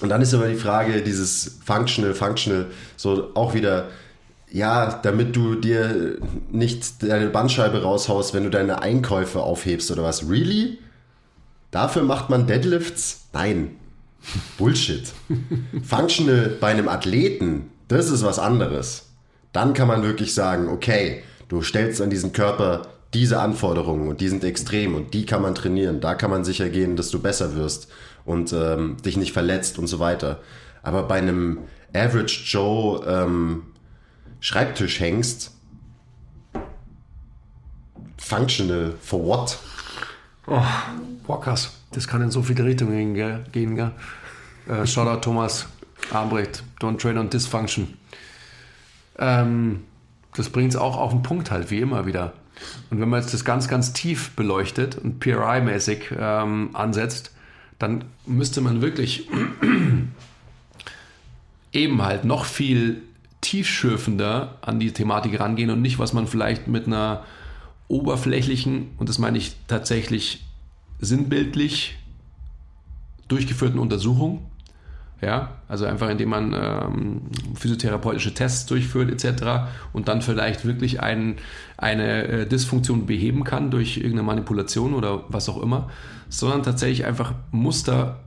Und dann ist immer die Frage, dieses Functional, Functional, so auch wieder, ja, damit du dir nicht deine Bandscheibe raushaust, wenn du deine Einkäufe aufhebst oder was. Really? Dafür macht man Deadlifts? Nein. Bullshit. Functional bei einem Athleten, das ist was anderes. Dann kann man wirklich sagen, okay, du stellst an diesen Körper diese Anforderungen und die sind extrem und die kann man trainieren. Da kann man sicher gehen, dass du besser wirst und ähm, dich nicht verletzt und so weiter. Aber bei einem Average Joe ähm, Schreibtisch hängst, functional for what? Oh, boah, krass. Das kann in so viele Richtungen gell? gehen. Gell? Äh, Shoutout Thomas Albrecht, Don't Train on Dysfunction. Ähm, das bringt es auch auf den Punkt halt, wie immer wieder. Und wenn man jetzt das ganz, ganz tief beleuchtet und PRI-mäßig ähm, ansetzt, dann müsste man wirklich eben halt noch viel tiefschürfender an die Thematik rangehen und nicht, was man vielleicht mit einer oberflächlichen, und das meine ich tatsächlich sinnbildlich, durchgeführten Untersuchung, ja, also einfach indem man ähm, physiotherapeutische Tests durchführt etc. und dann vielleicht wirklich ein, eine äh, Dysfunktion beheben kann durch irgendeine Manipulation oder was auch immer, sondern tatsächlich einfach Muster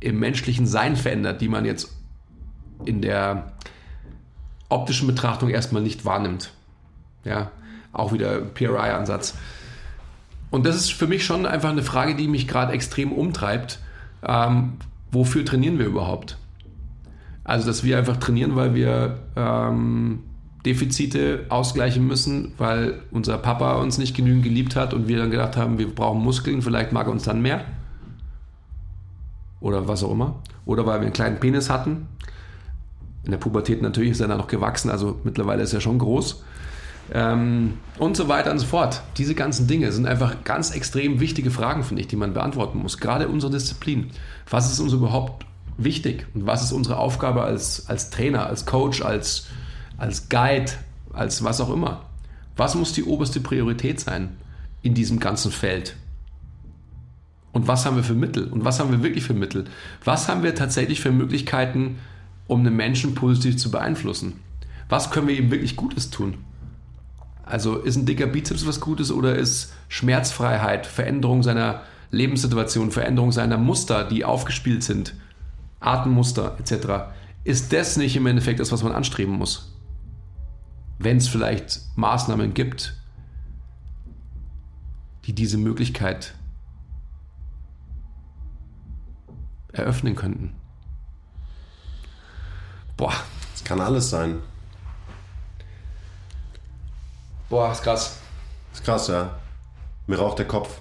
im menschlichen Sein verändert, die man jetzt in der optischen Betrachtung erstmal nicht wahrnimmt. Ja, auch wieder PRI-Ansatz. Und das ist für mich schon einfach eine Frage, die mich gerade extrem umtreibt. Ähm, wofür trainieren wir überhaupt? Also, dass wir einfach trainieren, weil wir ähm, Defizite ausgleichen müssen, weil unser Papa uns nicht genügend geliebt hat und wir dann gedacht haben, wir brauchen Muskeln, vielleicht mag er uns dann mehr. Oder was auch immer. Oder weil wir einen kleinen Penis hatten. In der Pubertät natürlich ist er dann noch gewachsen, also mittlerweile ist er schon groß. Ähm, und so weiter und so fort. Diese ganzen Dinge sind einfach ganz extrem wichtige Fragen, finde ich, die man beantworten muss. Gerade unsere Disziplin. Was ist uns überhaupt wichtig? Und was ist unsere Aufgabe als, als Trainer, als Coach, als, als Guide, als was auch immer? Was muss die oberste Priorität sein in diesem ganzen Feld? Und was haben wir für Mittel? Und was haben wir wirklich für Mittel? Was haben wir tatsächlich für Möglichkeiten, um einen Menschen positiv zu beeinflussen? Was können wir ihm wirklich Gutes tun? Also ist ein dicker Bizeps was Gutes oder ist Schmerzfreiheit, Veränderung seiner Lebenssituation, Veränderung seiner Muster, die aufgespielt sind, Atemmuster etc., ist das nicht im Endeffekt das, was man anstreben muss? Wenn es vielleicht Maßnahmen gibt, die diese Möglichkeit eröffnen könnten. Boah. Es kann alles sein. Boah, ist krass. Ist krass, ja. Mir raucht der Kopf.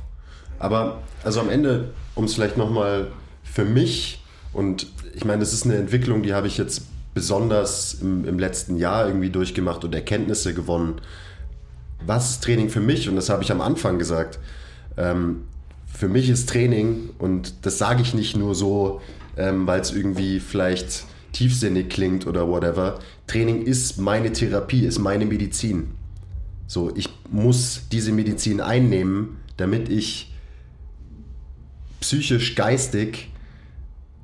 Aber also am Ende, um es vielleicht nochmal für mich, und ich meine, das ist eine Entwicklung, die habe ich jetzt besonders im, im letzten Jahr irgendwie durchgemacht und Erkenntnisse gewonnen. Was ist Training für mich? Und das habe ich am Anfang gesagt. Ähm, für mich ist Training, und das sage ich nicht nur so, ähm, weil es irgendwie vielleicht tiefsinnig klingt oder whatever. Training ist meine Therapie, ist meine Medizin. So, ich muss diese Medizin einnehmen, damit ich psychisch, geistig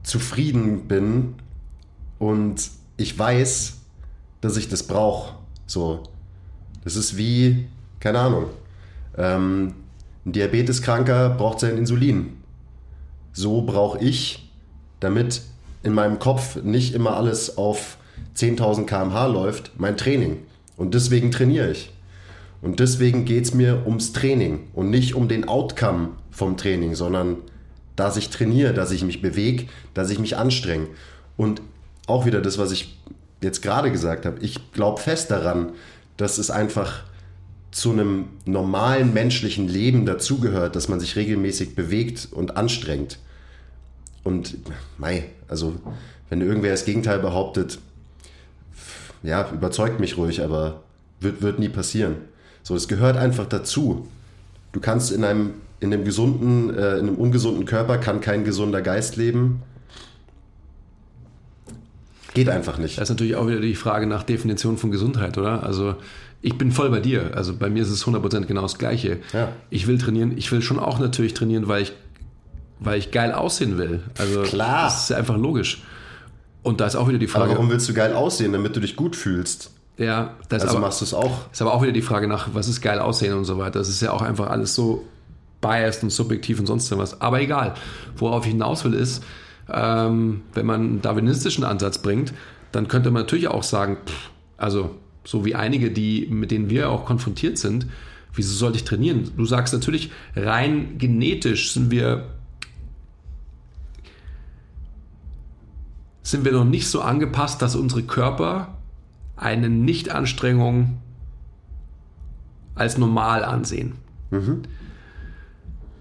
zufrieden bin und ich weiß, dass ich das brauche. So, das ist wie, keine Ahnung, ähm, ein Diabeteskranker braucht sein Insulin. So brauche ich, damit in meinem Kopf nicht immer alles auf 10.000 km/h läuft, mein Training. Und deswegen trainiere ich. Und deswegen geht es mir ums Training und nicht um den Outcome vom Training, sondern dass ich trainiere, dass ich mich bewege, dass ich mich anstrenge. Und auch wieder das, was ich jetzt gerade gesagt habe, ich glaube fest daran, dass es einfach zu einem normalen menschlichen Leben dazugehört, dass man sich regelmäßig bewegt und anstrengt. Und mei, also wenn irgendwer das Gegenteil behauptet, ja, überzeugt mich ruhig, aber wird, wird nie passieren. So, es gehört einfach dazu. Du kannst in einem, in einem gesunden, äh, in einem ungesunden Körper kann kein gesunder Geist leben. Geht einfach nicht. Das ist natürlich auch wieder die Frage nach Definition von Gesundheit, oder? Also ich bin voll bei dir. Also bei mir ist es 100% genau das Gleiche. Ja. Ich will trainieren. Ich will schon auch natürlich trainieren, weil ich, weil ich geil aussehen will. Also Klar. Das ist einfach logisch. Und da ist auch wieder die Frage. Aber warum willst du geil aussehen, damit du dich gut fühlst? Ja, das also aber, machst du es auch. Ist aber auch wieder die Frage nach, was ist geil aussehen und so weiter. Das ist ja auch einfach alles so biased und subjektiv und sonst was. Aber egal. Worauf ich hinaus will, ist, ähm, wenn man einen darwinistischen Ansatz bringt, dann könnte man natürlich auch sagen, pff, also so wie einige, die, mit denen wir auch konfrontiert sind, wieso sollte ich trainieren? Du sagst natürlich, rein genetisch sind wir sind wir noch nicht so angepasst, dass unsere Körper eine Nichtanstrengung als normal ansehen. Mhm.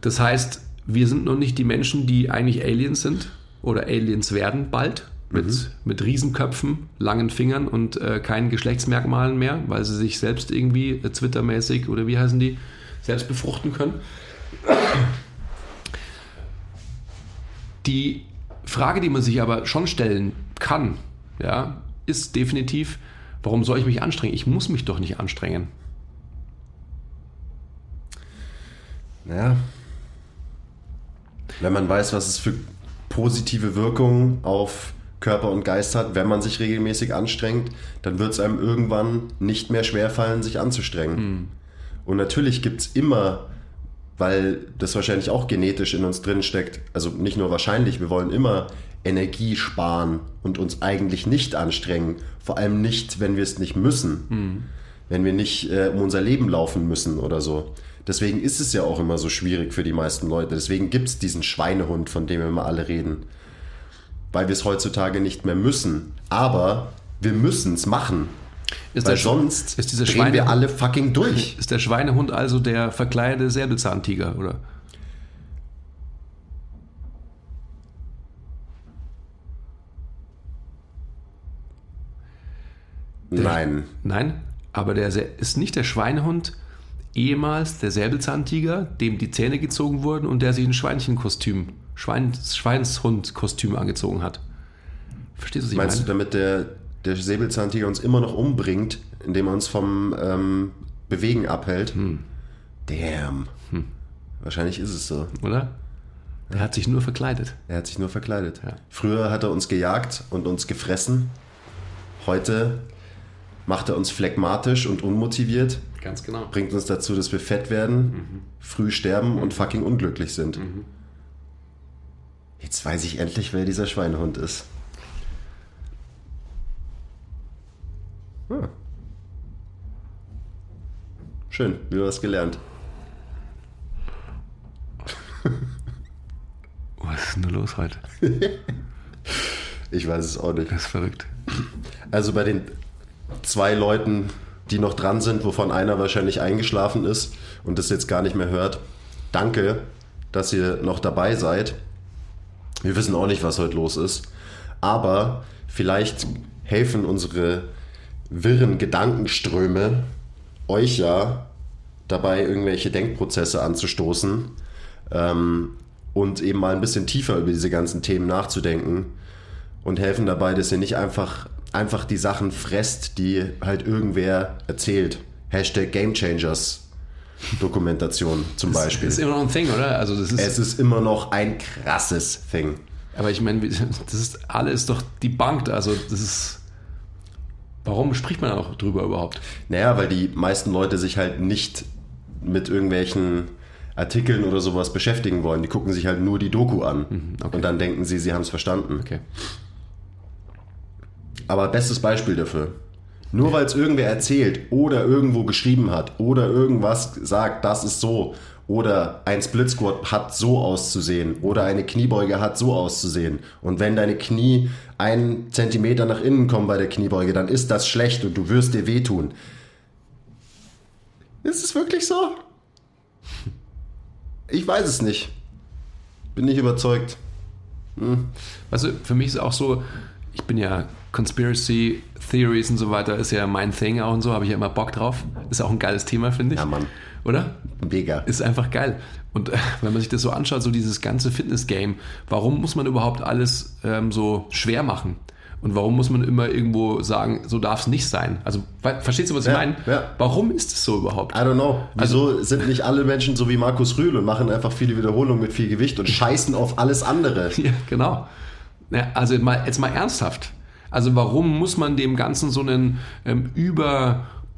Das heißt, wir sind noch nicht die Menschen, die eigentlich Aliens sind oder Aliens werden bald. Mit, Mhm. mit Riesenköpfen, langen Fingern und äh, keinen Geschlechtsmerkmalen mehr, weil sie sich selbst irgendwie äh, Twitter-mäßig oder wie heißen die, selbst befruchten können. Die Frage, die man sich aber schon stellen kann, ja, ist definitiv, warum soll ich mich anstrengen? Ich muss mich doch nicht anstrengen. Naja. Wenn man weiß, was es für positive Wirkungen auf Körper und Geist hat, wenn man sich regelmäßig anstrengt, dann wird es einem irgendwann nicht mehr schwerfallen, sich anzustrengen. Und natürlich gibt es immer, weil das wahrscheinlich auch genetisch in uns drin steckt, also nicht nur wahrscheinlich, wir wollen immer Energie sparen und uns eigentlich nicht anstrengen. Vor allem nicht, wenn wir es nicht müssen. Wenn wir nicht äh, um unser Leben laufen müssen oder so. Deswegen ist es ja auch immer so schwierig für die meisten Leute. Deswegen gibt es diesen Schweinehund, von dem wir immer alle reden. Weil wir es heutzutage nicht mehr müssen. Aber wir müssen es machen. Ist Weil der sonst ist dieser drehen wir Schweinehund- alle fucking durch. Ist der Schweinehund also der verkleidete Säbelzahntiger, oder? Nein. Nein, aber der ist nicht der Schweinehund ehemals der Säbelzahntiger, dem die Zähne gezogen wurden und der sich ein Schweinchenkostüm, Schwein, Schweinshundkostüm angezogen hat. Verstehst du, was ich Meinst du, meine? damit der, der Säbelzahntiger uns immer noch umbringt, indem er uns vom ähm, Bewegen abhält? Hm. Damn. Wahrscheinlich ist es so. Oder? Der hat sich nur verkleidet. Er hat sich nur verkleidet. Ja. Früher hat er uns gejagt und uns gefressen. Heute macht er uns phlegmatisch und unmotiviert, Ganz genau. bringt uns dazu, dass wir fett werden, früh sterben und fucking unglücklich sind. Jetzt weiß ich endlich, wer dieser Schweinehund ist. Ah. Schön, wieder was gelernt. Was ist denn da los heute? Ich weiß es auch nicht. Das ist verrückt. Also bei den zwei Leuten, die noch dran sind, wovon einer wahrscheinlich eingeschlafen ist und das jetzt gar nicht mehr hört, danke, dass ihr noch dabei seid. Wir wissen auch nicht, was heute los ist, aber vielleicht helfen unsere wirren Gedankenströme euch ja dabei, irgendwelche Denkprozesse anzustoßen ähm, und eben mal ein bisschen tiefer über diese ganzen Themen nachzudenken und helfen dabei, dass ihr nicht einfach, einfach die Sachen fresst, die halt irgendwer erzählt. Hashtag Game Changers Dokumentation zum Beispiel. Das ist immer noch ein Thing, oder? Also das ist, es ist immer noch ein krasses Thing. aber ich meine, das ist alles doch debunked. Also das ist, warum spricht man da noch drüber überhaupt? Naja, weil die meisten Leute sich halt nicht mit irgendwelchen Artikeln oder sowas beschäftigen wollen. Die gucken sich halt nur die Doku an okay. und dann denken sie, sie haben es verstanden. Okay. Aber bestes Beispiel dafür. Nur weil es irgendwer erzählt oder irgendwo geschrieben hat oder irgendwas sagt, das ist so oder ein Split Squat hat so auszusehen oder eine Kniebeuge hat so auszusehen und wenn deine Knie einen Zentimeter nach innen kommen bei der Kniebeuge, dann ist das schlecht und du wirst dir wehtun. Ist es wirklich so? Ich weiß es nicht. Bin nicht überzeugt. Weißt du, für mich ist auch so, ich bin ja Conspiracy Theories und so weiter, ist ja mein Thing auch und so, habe ich ja immer Bock drauf. Ist auch ein geiles Thema, finde ich. Ja, Mann. Oder? Mega. Ist einfach geil. Und äh, wenn man sich das so anschaut, so dieses ganze Fitness-Game, warum muss man überhaupt alles ähm, so schwer machen? Und warum muss man immer irgendwo sagen, so darf es nicht sein? Also, verstehst du, was ich Ja, meine? ja. Warum ist es so überhaupt? I don't know. Wieso sind nicht alle Menschen so wie Markus Rühl und machen einfach viele Wiederholungen mit viel Gewicht und scheißen auf alles andere? Ja, genau. Ja, also mal, jetzt mal ernsthaft. Also warum muss man dem Ganzen so einen ähm,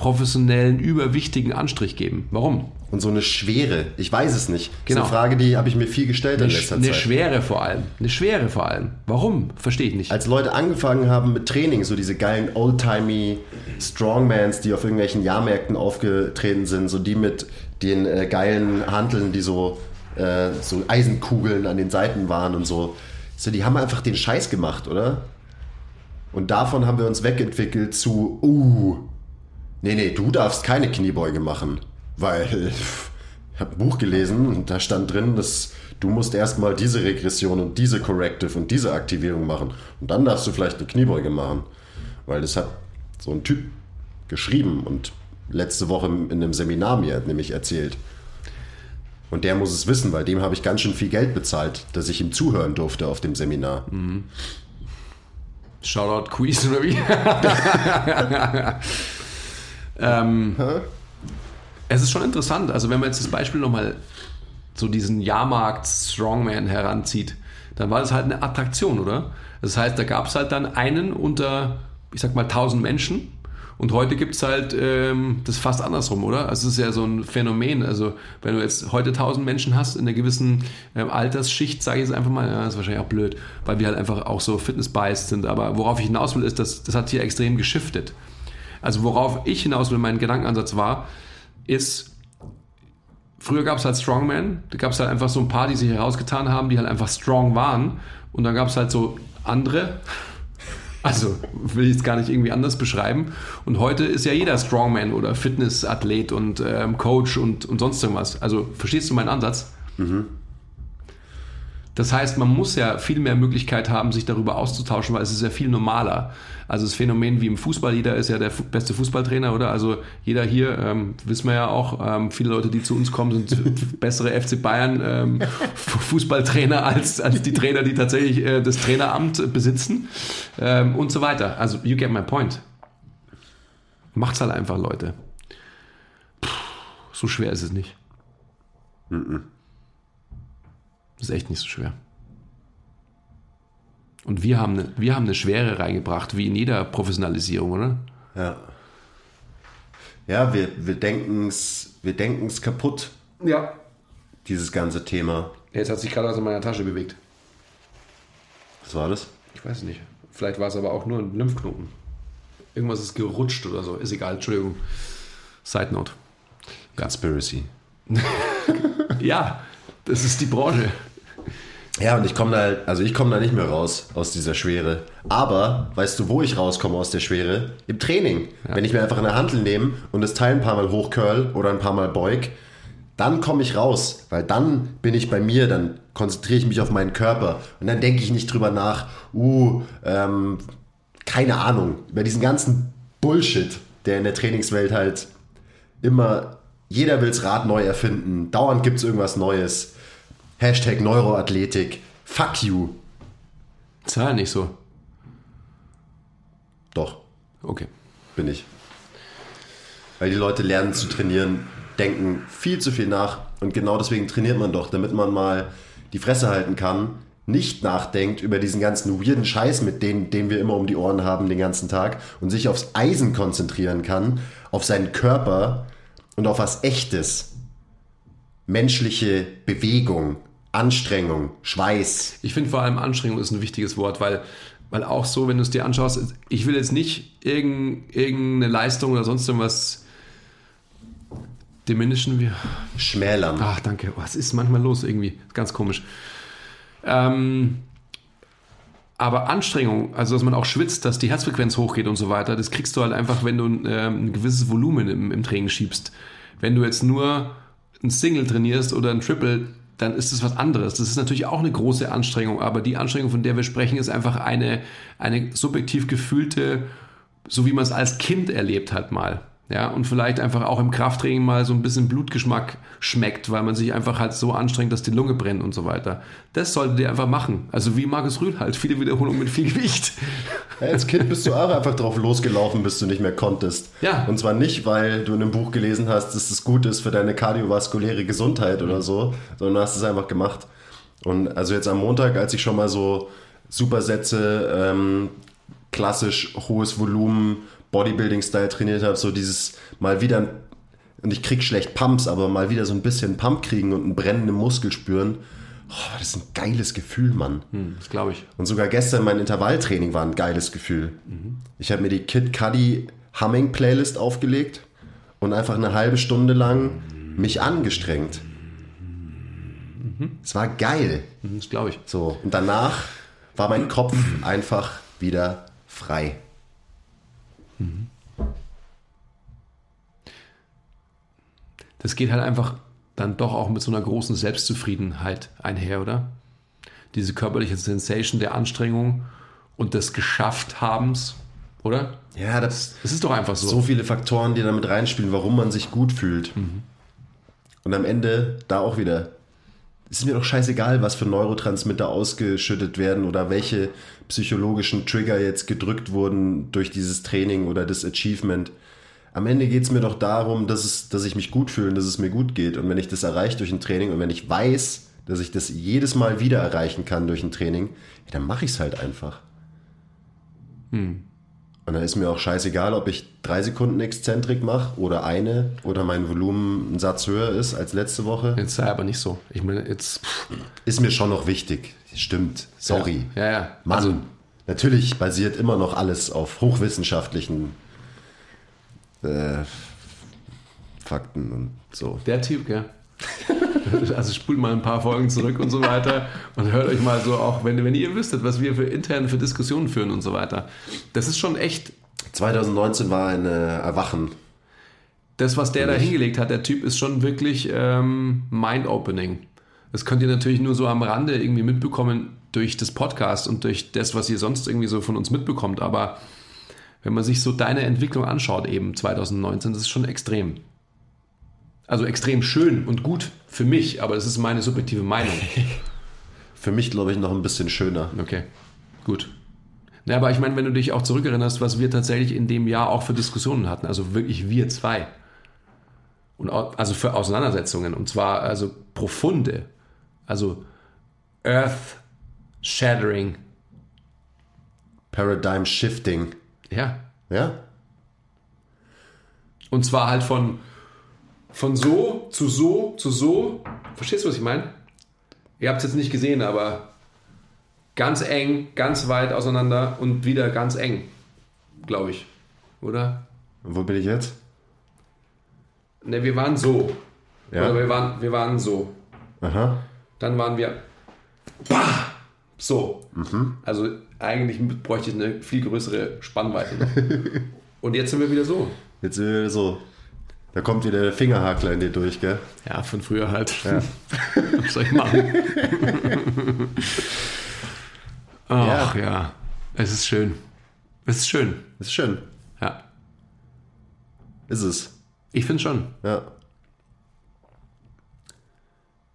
überprofessionellen, überwichtigen Anstrich geben? Warum? Und so eine Schwere. Ich weiß es nicht. Das Genau. ist eine Frage, die habe ich mir viel gestellt in Eine, letzter eine Zeit. Schwere vor allem. Eine Schwere vor allem. Warum? Verstehe ich nicht. Als Leute angefangen haben mit Training, so diese geilen oldtimey Strongmans, die auf irgendwelchen Jahrmärkten aufgetreten sind, so die mit den äh, geilen Hanteln, die so, äh, so Eisenkugeln an den Seiten waren und so. So, die haben einfach den Scheiß gemacht, oder? Und davon haben wir uns wegentwickelt zu, uh, nee, nee, du darfst keine Kniebeuge machen, weil, pff, habe ein Buch gelesen und da stand drin, dass du musst erstmal diese Regression und diese Corrective und diese Aktivierung machen. Und dann darfst du vielleicht eine Kniebeuge machen. Weil das hat so ein Typ geschrieben und letzte Woche in einem Seminar mir nämlich erzählt. Und der muss es wissen, weil dem habe ich ganz schön viel Geld bezahlt, dass ich ihm zuhören durfte auf dem Seminar. Shoutout Quiz oder wie? ähm, es ist schon interessant. Also, wenn man jetzt das Beispiel nochmal so diesen Jahrmarkt Strongman heranzieht, dann war das halt eine Attraktion, oder? Das heißt, da gab es halt dann einen unter, ich sag mal, 1000 Menschen. Und heute gibt es halt ähm, das fast andersrum, oder? Also es ist ja so ein Phänomen. Also wenn du jetzt heute 1000 Menschen hast in einer gewissen ähm, Altersschicht, sage ich jetzt einfach mal, ja, das ist wahrscheinlich auch blöd, weil wir halt einfach auch so fitness-biased sind. Aber worauf ich hinaus will, ist, dass das hat hier extrem geschiftet. Also worauf ich hinaus will, mein Gedankenansatz war, ist, früher gab es halt Strongman, da gab es halt einfach so ein paar, die sich herausgetan haben, die halt einfach strong waren. Und dann gab es halt so andere, also will ich es gar nicht irgendwie anders beschreiben. Und heute ist ja jeder Strongman oder Fitnessathlet und ähm, Coach und, und sonst irgendwas. Also verstehst du meinen Ansatz? Das heißt, man muss ja viel mehr Möglichkeit haben, sich darüber auszutauschen, weil es ist ja viel normaler. Also das Phänomen wie im Fußball, jeder ist ja der beste Fußballtrainer, oder? Also jeder hier, ähm, wissen wir ja auch, ähm, viele Leute, die zu uns kommen, sind bessere FC Bayern ähm, Fu- Fußballtrainer als, als die Trainer, die tatsächlich äh, das Traineramt besitzen ähm, und so weiter. Also you get my point. Macht's halt einfach, Leute. Puh, so schwer ist es nicht. Das ist echt nicht so schwer. Und wir haben, eine, wir haben eine Schwere reingebracht, wie in jeder Professionalisierung, oder? Ja. Ja, wir, wir denken es wir denken's kaputt, Ja. dieses ganze Thema. Jetzt hat sich gerade was in meiner Tasche bewegt. Was war das? Ich weiß es nicht. Vielleicht war es aber auch nur ein Lymphknoten. Irgendwas ist gerutscht oder so. Ist egal, Entschuldigung. Side Note. Conspiracy. Ja, das ist die Branche. Ja, und ich komme da, also ich komme da nicht mehr raus aus dieser Schwere. Aber weißt du, wo ich rauskomme aus der Schwere? Im Training. Wenn ich mir einfach eine Handel nehme und das Teil ein paar Mal hochcurl oder ein paar Mal beug, dann komme ich raus, weil dann bin ich bei mir, dann konzentriere ich mich auf meinen Körper und dann denke ich nicht drüber nach, uh, ähm, keine Ahnung, über diesen ganzen Bullshit, der in der Trainingswelt halt immer, jeder will's Rad neu erfinden, dauernd gibt's irgendwas Neues. Hashtag Neuroathletik. Fuck you. Ja nicht so. Doch, Okay. bin ich. Weil die Leute lernen zu trainieren, denken viel zu viel nach und genau deswegen trainiert man doch, damit man mal die Fresse halten kann, nicht nachdenkt über diesen ganzen weirden Scheiß, mit denen, den wir immer um die Ohren haben den ganzen Tag und sich aufs Eisen konzentrieren kann, auf seinen Körper und auf was Echtes. Menschliche Bewegung, Anstrengung, Schweiß. Ich finde vor allem Anstrengung ist ein wichtiges Wort, weil, weil auch so, wenn du es dir anschaust, ich will jetzt nicht irgend, irgendeine Leistung oder sonst irgendwas diminischen. Wir, Schmälern. Ach, danke. Was ist manchmal los irgendwie? Ganz komisch. Ähm, aber Anstrengung, also dass man auch schwitzt, dass die Herzfrequenz hochgeht und so weiter, das kriegst du halt einfach, wenn du ähm, ein gewisses Volumen im, im Training schiebst. Wenn du jetzt nur ein Single trainierst oder ein Triple, dann ist das was anderes. Das ist natürlich auch eine große Anstrengung, aber die Anstrengung, von der wir sprechen, ist einfach eine, eine subjektiv gefühlte, so wie man es als Kind erlebt hat mal. Ja, und vielleicht einfach auch im Krafttraining mal so ein bisschen Blutgeschmack schmeckt, weil man sich einfach halt so anstrengt, dass die Lunge brennt und so weiter. Das solltet ihr einfach machen. Also wie Markus Rühl halt, viele Wiederholungen mit viel Gewicht. Ja, als Kind bist du auch einfach drauf losgelaufen, bis du nicht mehr konntest. Ja. Und zwar nicht, weil du in einem Buch gelesen hast, dass es gut ist für deine kardiovaskuläre Gesundheit oder so, sondern du hast es einfach gemacht. Und also jetzt am Montag, als ich schon mal so Supersätze, ähm, klassisch hohes Volumen, Bodybuilding-Style trainiert habe, so dieses mal wieder, und ich krieg schlecht Pumps, aber mal wieder so ein bisschen Pump kriegen und einen brennenden Muskel spüren. Oh, das ist ein geiles Gefühl, Mann. Hm, das glaube ich. Und sogar gestern mein Intervalltraining war ein geiles Gefühl. Ich habe mir die Kid Cudi Humming Playlist aufgelegt und einfach eine halbe Stunde lang mich angestrengt. Es war geil. Hm, Das glaube ich. So. Und danach war mein Kopf einfach wieder frei. Das geht halt einfach dann doch auch mit so einer großen Selbstzufriedenheit einher, oder? Diese körperliche Sensation der Anstrengung und des Geschaffthabens, oder? Ja, das, Es ist doch einfach so. so viele Faktoren, die damit reinspielen, warum man sich gut fühlt. Und am Ende da auch wieder. Ist mir doch scheißegal, was für Neurotransmitter ausgeschüttet werden oder welche psychologischen Trigger jetzt gedrückt wurden durch dieses Training oder das Achievement. Am Ende geht es mir doch darum, dass, es, dass ich mich gut fühle und dass es mir gut geht. Und wenn ich das erreiche durch ein Training und wenn ich weiß, dass ich das jedes Mal wieder erreichen kann durch ein Training, ja, dann mache ich es halt einfach. Und dann ist mir auch scheißegal, ob ich drei Sekunden Exzentrik mache oder eine oder mein Volumen einen Satz höher ist als letzte Woche. Jetzt sei aber nicht so. Ich meine, jetzt. pff, Ist mir schon noch wichtig. Stimmt. Sorry. Ja, ja. Mann, Also, natürlich basiert immer noch alles auf hochwissenschaftlichen äh, Fakten und so. der Typ, gell? Also spult mal ein paar Folgen zurück und so weiter und hört euch mal so auch, wenn, wenn ihr wüsstet, was wir für intern für Diskussionen führen und so weiter. Das ist schon echt, 2019 war ein äh, Erwachen. das, was der da hingelegt hat, der Typ ist schon wirklich ähm, mind-opening. Das könnt ihr natürlich nur so am Rande irgendwie mitbekommen durch das Podcast und durch das, was ihr sonst irgendwie so von uns mitbekommt. Aber wenn man sich so deine Entwicklung anschaut, eben 2019, das ist schon extrem. Also extrem schön und gut für mich, aber das ist meine subjektive Meinung. Für mich, glaube ich, noch ein bisschen schöner. Okay, gut. Na, aber ich meine, wenn du dich auch zurückerinnerst, was wir tatsächlich in dem Jahr auch für Diskussionen hatten, also wirklich wir zwei. Und also für Auseinandersetzungen und zwar also profunde, also earth shattering, Paradigm Shifting. ja. Ja? Und zwar halt von, von so zu so zu so. Verstehst du, was ich meine? Ihr habt es jetzt nicht gesehen, aber ganz eng, ganz weit auseinander und wieder ganz eng, glaube ich. Oder? Wo bin ich jetzt? Ne, wir waren so. Ja. Oder wir waren, wir waren so. Aha. Dann waren wir bah, so. Also eigentlich bräuchte ich eine viel größere Spannweite. Und jetzt sind wir wieder so. Jetzt sind wir so. Da kommt wieder der Fingerhakler in dir durch, gell? Ja, von früher halt. Was soll ich machen? Ach ja. es ist schön. Es ist schön. Ist schön. Ja, Ist es. ich finde schon. Ja.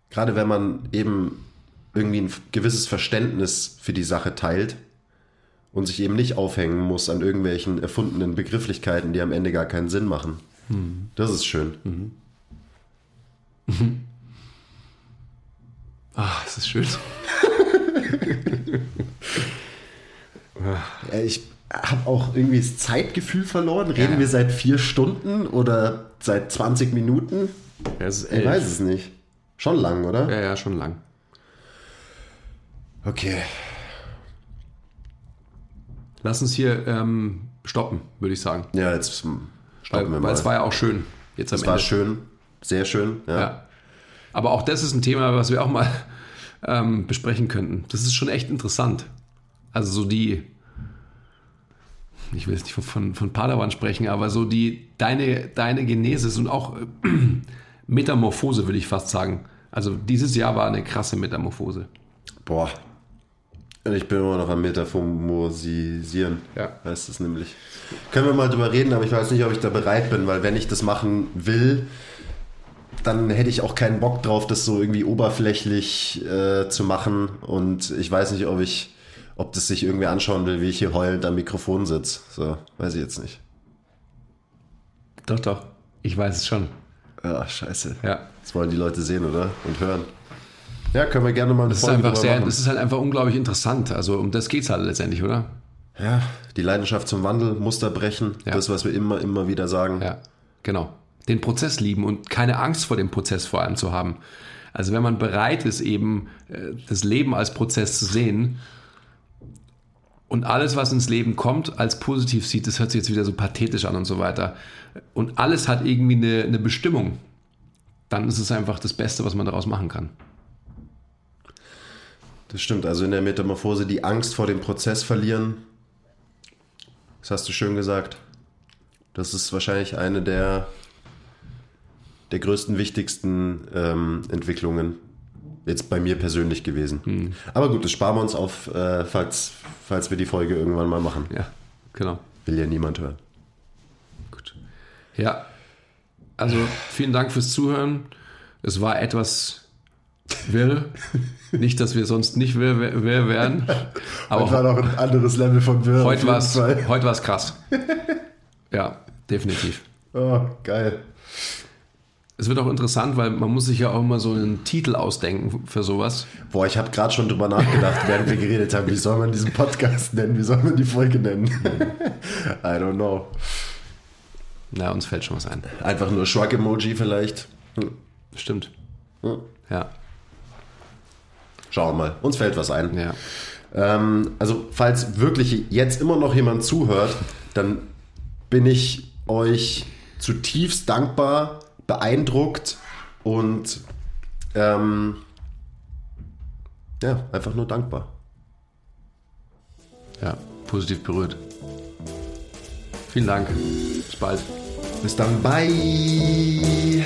Gerade wenn man eben irgendwie ein gewisses Verständnis für die Sache teilt und sich eben nicht aufhängen muss an irgendwelchen erfundenen Begrifflichkeiten, die am Ende gar keinen Sinn machen. Das ist schön. Ach, es ist schön. Ja, ich habe auch irgendwie das Zeitgefühl verloren. Reden Ja. wir seit vier Stunden oder seit 20 Minuten? Ja, Ich weiß es nicht. Schon lang, oder? Ja, ja, schon lang. Okay. Lass uns hier ähm, stoppen, würde ich sagen. Ja, jetzt wir Weil, weil es war ja auch schön. Jetzt am es war Ende. schön. Sehr schön. Ja. Ja. Aber auch das ist ein Thema, was wir auch mal ähm, besprechen könnten. Das ist schon echt interessant. Also so die, ich will jetzt nicht von, von, von Padawan sprechen, aber so die, deine, deine Genesis und auch äh, Metamorphose, würde ich fast sagen. Also dieses Jahr war eine krasse Metamorphose. Boah. Ich bin immer noch am Metamorphosieren. Ja. Heißt es nämlich. Können wir mal drüber reden, aber ich weiß nicht, ob ich da bereit bin, weil wenn ich das machen will, dann hätte ich auch keinen Bock drauf, das so irgendwie oberflächlich äh, zu machen. Und ich weiß nicht, ob ich, ob das sich irgendwie anschauen will, wie ich hier heulend am Mikrofon sitze. So, weiß ich jetzt nicht. Doch, doch. Ich weiß es schon. Ja, scheiße. Ja. Das wollen die Leute sehen, oder? Und hören. Ja, können wir gerne mal eine Das ist Folge einfach drüber sehr, machen. das ist halt einfach unglaublich interessant. Also um das geht es halt letztendlich, oder? Ja, die Leidenschaft zum Wandel, Muster brechen, Ja. das, was wir immer, immer wieder sagen. Ja, genau. Den Prozess lieben und keine Angst vor dem Prozess vor allem zu haben. Also wenn man bereit ist, eben äh, das Leben als Prozess zu sehen und alles, was ins Leben kommt, als positiv sieht, das hört sich jetzt wieder so pathetisch an und so weiter. Und alles hat irgendwie eine, eine Bestimmung. Dann ist es einfach das Beste, was man daraus machen kann. Das stimmt, also in der Metamorphose die Angst vor dem Prozess verlieren, das hast du schön gesagt. Das ist wahrscheinlich eine der der größten, wichtigsten ähm, Entwicklungen jetzt bei mir persönlich gewesen. Aber gut, das sparen wir uns auf, äh, falls, falls wir die Folge irgendwann mal machen. Ja, genau. Will ja niemand hören. Gut. Ja, also vielen Dank fürs Zuhören. Es war etwas wirr. Nicht, dass wir sonst nicht wirr, wirr wären. Aber war noch ein anderes Level von Wirr. heute war es heute war's krass. Ja, definitiv. Oh, geil. Es wird auch interessant, weil man muss sich ja auch immer so einen Titel ausdenken für sowas. Boah, ich habe gerade schon drüber nachgedacht, während wir geredet haben, wie soll man diesen Podcast nennen? Wie soll man die Folge nennen? I don't know. Na, uns fällt schon was ein. Einfach nur Shrug-Emoji vielleicht. Hm. Stimmt. Hm. Ja, Schauen wir mal. Uns fällt was ein. ja. Ähm, also, falls wirklich jetzt immer noch jemand zuhört, dann bin ich euch zutiefst dankbar, beeindruckt und ähm, ja, einfach nur dankbar. Ja, positiv berührt. Vielen Dank. Bis bald. Bis dann, bye!